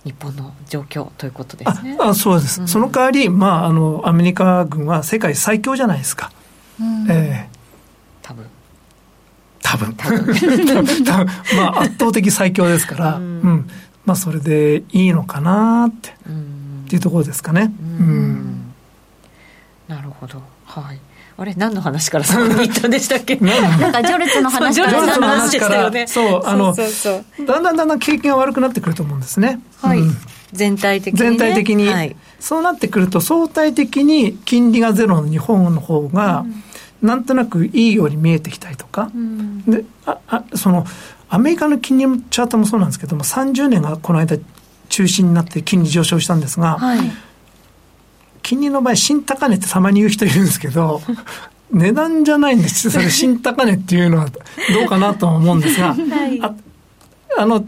日本の状況ということですね。あそうです、うん、その代わり、まあ、あのアメリカ軍は世界最強じゃないですか、うん、え多分。多分。多分。まあ圧倒的最強ですから、うん、うん、まあそれでいいのかなって、うん、っていうところですかね。うん、なるほど。はい。あれ何の話からそこに行ったんでしたっけ？なんかジョルツの話からジョルツの話から、ね、そうあのだんだんだんだん景気が悪くなってくると思うんですね。はい、うん、全体的に、ね、全体的に、はい、そうなってくると相対的に金利がゼロの日本の方が、うん、なんとなくいいように見えてきたりとか、うん、でああそのアメリカの金利のチャートもそうなんですけども30年がこの間中心になって金利上昇したんですが、はい金利の場合、新高値ってたまに言う人いるんですけど、値段じゃないんですそれ新高値っていうのはどうかなと思うんですが、はい、ああの、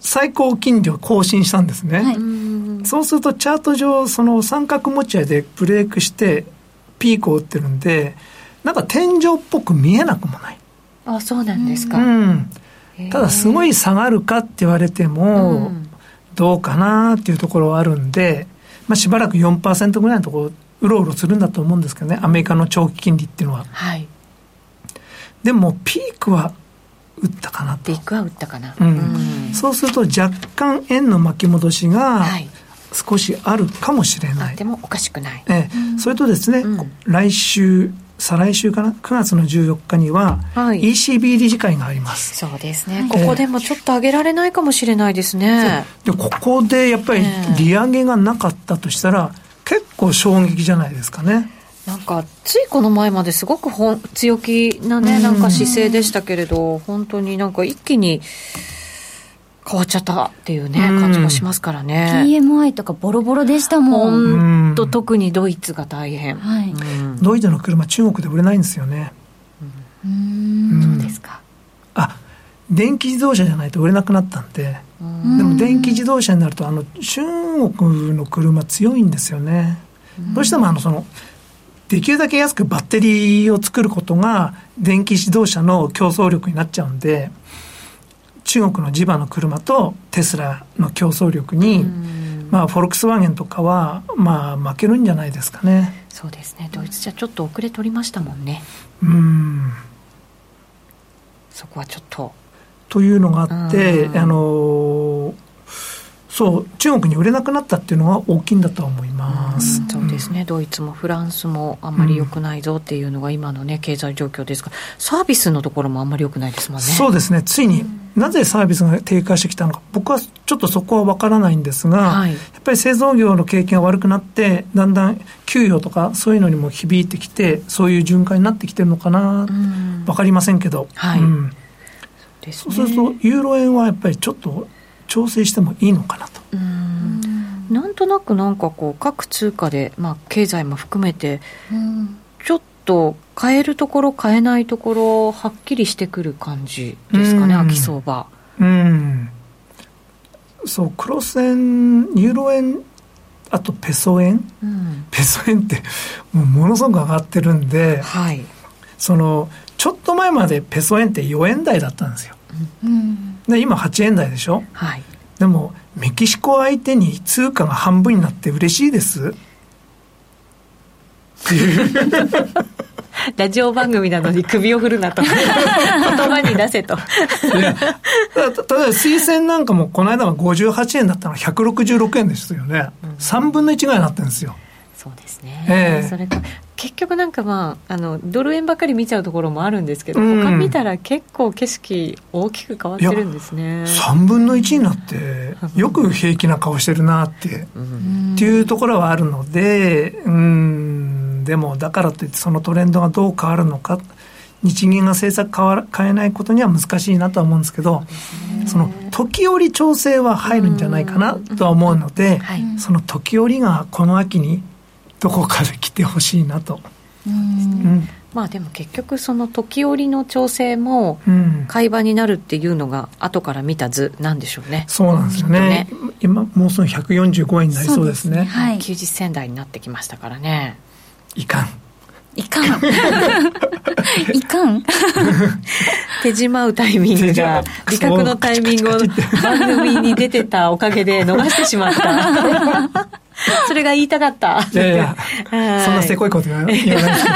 最高金利を更新したんですね。はい、そうするとチャート上、その三角持ち合いでブレイクして、ピークを打ってるんで、なんか天井っぽく見えなくもない。あ、そうなんですか。うん。ただ、すごい下がるかって言われても、どうかなっていうところはあるんで、まあ、しばらく4%ぐらいのところうろうろするんだと思うんですけどねアメリカの長期金利っていうのは、はい、でもピークは打ったかなと。ピークは打ったかな、うん、そうすると若干円の巻き戻しが少しあるかもしれない、でもおかしくない、ええ、それとですね、うん、来週再来週かな？9月の14日には ECB 理事会があります、はい、そうですね。ここでもちょっと上げられないかもしれないですね、でここでやっぱり利上げがなかったとしたら、結構衝撃じゃないですかね。なんかついこの前まですごくほん強気なねなんか姿勢でしたけれど本当になんか一気に変わっちゃったっていうね、感じもしますからね。PMI とかボロボロでしたもん。本当特にドイツが大変。はい、ドイツの車中国で売れないんですよね。うん、そうですか？あ、電気自動車じゃないと売れなくなったんで。でも電気自動車になるとあの中国の車強いんですよね。どうしてもあのそのできるだけ安くバッテリーを作ることが電気自動車の競争力になっちゃうんで。中国の地場の車とテスラの競争力に、まあ、フォルクスワーゲンとかは、まあ、負けるんじゃないですかね。そうですね。ドイツ車ちょっと遅れ取りましたもんね。うん。そこはちょっと。というのがあって、あのそう中国に売れなくなったっていうのは大きいんだと思います、うそうですね、ドイツもフランスもあんまり良くないぞっていうのが今のね経済状況ですがサービスのところもあんまり良くないですもんね。そうですね。ついに、なぜサービスが低下してきたのか。僕はちょっとそこは分からないんですが、はい、やっぱり製造業の経験が悪くなってだんだん給与とかそういうのにも響いてきてそういう循環になってきてるのかな、分かりませんけど、はい、うん、そうするとユーロ円はやっぱりちょっと調整してもいいのかなと。なんとなくなんかこう各通貨で、まあ、経済も含めて、ちょっと変えるところ変えないところはっきりしてくる感じですかね、秋相場。うん。そうクロス円ユーロ円あとペソ円、うん、ペソ円ってもうものすごく上がってるんで、はい、そのちょっと前までペソ円って4円台だったんですよ、うん、で今8円台でしょ、はい、でもメキシコ相手に通貨が半分になって嬉しいです？ラジオ番組なのに首を振るなと。言葉に出せと。いや例えば推薦なんかもこの間は58円だったの。が166円ですよね、うん、3分の1ぐらいになってるんですよ。そうですね、えー、それか結局なんかまああのドル円ばっかり見ちゃうところもあるんですけど、うん、他見たら結構景色大きく変わってるんですね。3分の1になってよく平気な顔してるなって、うん、っていうところはあるのでうんでもだからといってそのトレンドがどう変わるのか日銀が政策変わ変えないことには難しいなとは思うんですけどその時折調整は入るんじゃないかなとは思うので、はい、その時折がこの秋にどこかで来てほしいなと。うん、まあでも結局その時折の調整も会話になるっていうのが後から見た図なんでしょうね。そうなんですよね。ね今もうすぐ145円になりそうですね。すねはい、90銭台になってきましたからね。いかん。いかん。いかん。手じまうタイミングが、利確のタイミングを番組に出てたおかげで逃してしまった。それが言いたかった。いやいやそんなせこいこと言わない。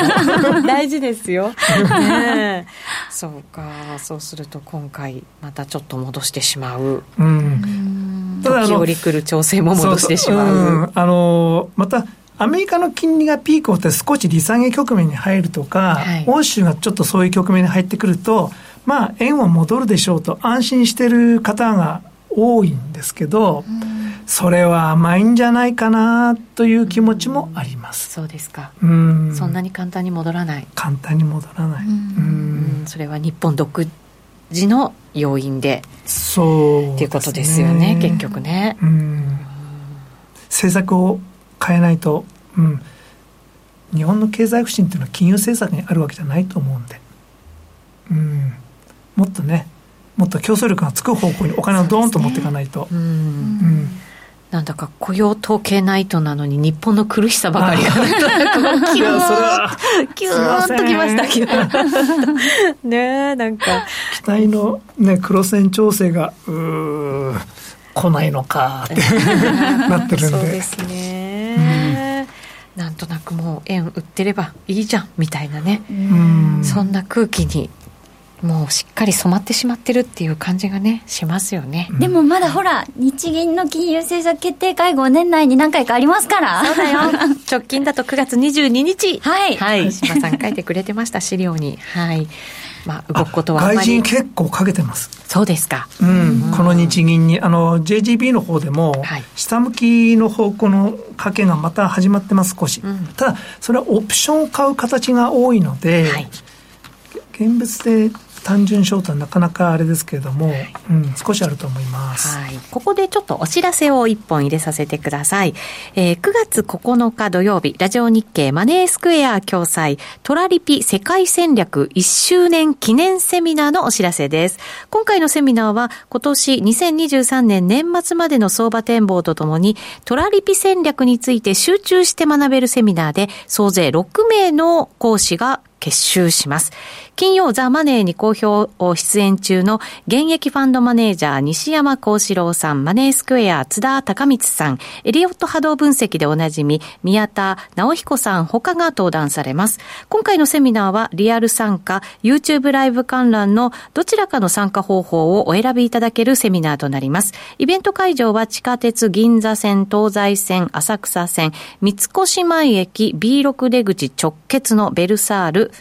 大事ですよ、ね、そうか。そうすると今回またちょっと戻してしまう、うん、時折来る調整も戻してしまう、うん、あのまたアメリカの金利がピークをって少し利下げ局面に入るとか、はい、欧州がちょっとそういう局面に入ってくるとまあ円は戻るでしょうと安心してる方が多いんですけど、それは甘いんじゃないかなという気持ちもあります。そうですか。うん。そんなに簡単に戻らない。簡単に戻らない。うん。それは日本独自の要因で。そう、ね。っていうことですよね、結局ね。うん。政策を変えないと、うん。日本の経済不振っていうのは金融政策にあるわけじゃないと思うんで。うん。もっとね、もっと競争力がつく方向にお金をドーンと持っていかないと。う、ね、んなんだか雇用統計ナイトなのに日本の苦しさばかりが キューッキューッときましたけど。ねなんか。期待の、ね、黒線調整がう来ないのかって なってるんで。そうですね、うん、なんとなくもう円売ってればいいじゃんみたいなね、そんな空気にもうしっかり染まってしまってるっていう感じがねしますよね、でもまだほら日銀の金融政策決定会合年内に何回かありますから。そうだよ。直近だと9月22日。はい、はい、島さん書いてくれてました資料に。はい。まあ、動くことは外人結構かけてます。そうですか、うん、この日銀にあの JGB の方でも、下向きの方向の賭けがまた始まってます少し、うん、ただそれはオプションを買う形が多いので、はい、現物で単純ショートはなかなかあれですけれども、はい、うん、少しあると思います。はい。ここでちょっとお知らせを一本入れさせてください。えー、9月9日土曜日、ラジオ日経マネースクエア共催、トラリピ世界戦略1周年記念セミナーのお知らせです。今回のセミナーは、今年2023年年末までの相場展望とともに、トラリピ戦略について集中して学べるセミナーで、総勢6名の講師が結集します。金曜ザ・マネーに好評出演中の現役ファンドマネージャー西山幸四郎さん、マネースクエア津田高光さん、エリオット波動分析でおなじみ宮田直彦さん他が登壇されます。今回のセミナーはリアル参加、YouTube ライブ観覧のどちらかの参加方法をお選びいただけるセミナーとなります。イベント会場は地下鉄銀座線、東西線、浅草線、三越前駅 B6 出口直結のベルサール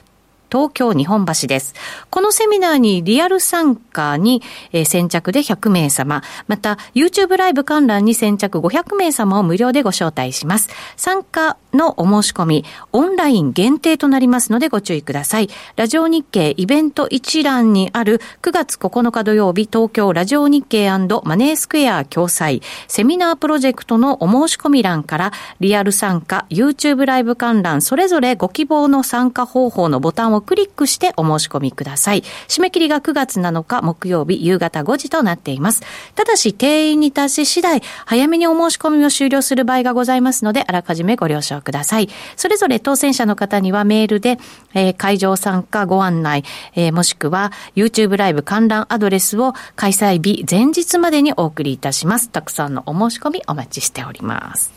東京日本橋です。このセミナーにリアル参加に、えー、先着で100名様、また YouTube ライブ観覧に先着500名様を無料でご招待します。参加のお申し込み、オンライン限定となりますのでご注意ください。ラジオ日経イベント一覧にある9月9日土曜日東京ラジオ日経マネースクエア共催セミナープロジェクトのお申し込み欄からリアル参加、YouTube ライブ観覧それぞれご希望の参加方法のボタンをクリックしてお申し込みください。締め切りが9月7日木曜日夕方5時となっています。ただし、定員に達し次第、早めにお申し込みを終了する場合がございますので、あらかじめご了承ください。それぞれ当選者の方にはメールで、えー、会場参加ご案内、えー、もしくは YouTube ライブ観覧アドレスを開催日前日までにお送りいたします。たくさんのお申し込みお待ちしております。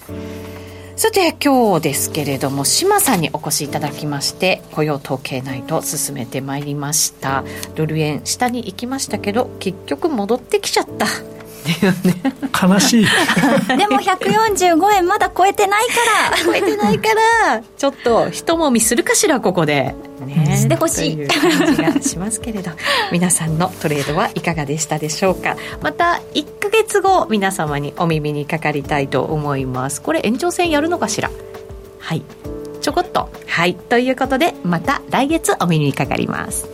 さて今日ですけれども志麻さんにお越しいただきまして雇用統計内と進めてまいりました。ドル円下に行きましたけど結局戻ってきちゃった。っていうね。悲しい。でも145円まだ超えてないから。超えてないから。ちょっと一もみするかしらここで。ね。してほしい。という感じがしますけれど。皆さんのトレードはいかがでしたでしょうか？また1か月後皆様にお耳にかかりたいと思います。これ延長戦やるのかしら？はい。ちょこっと。はい。ということでまた来月お耳にかかります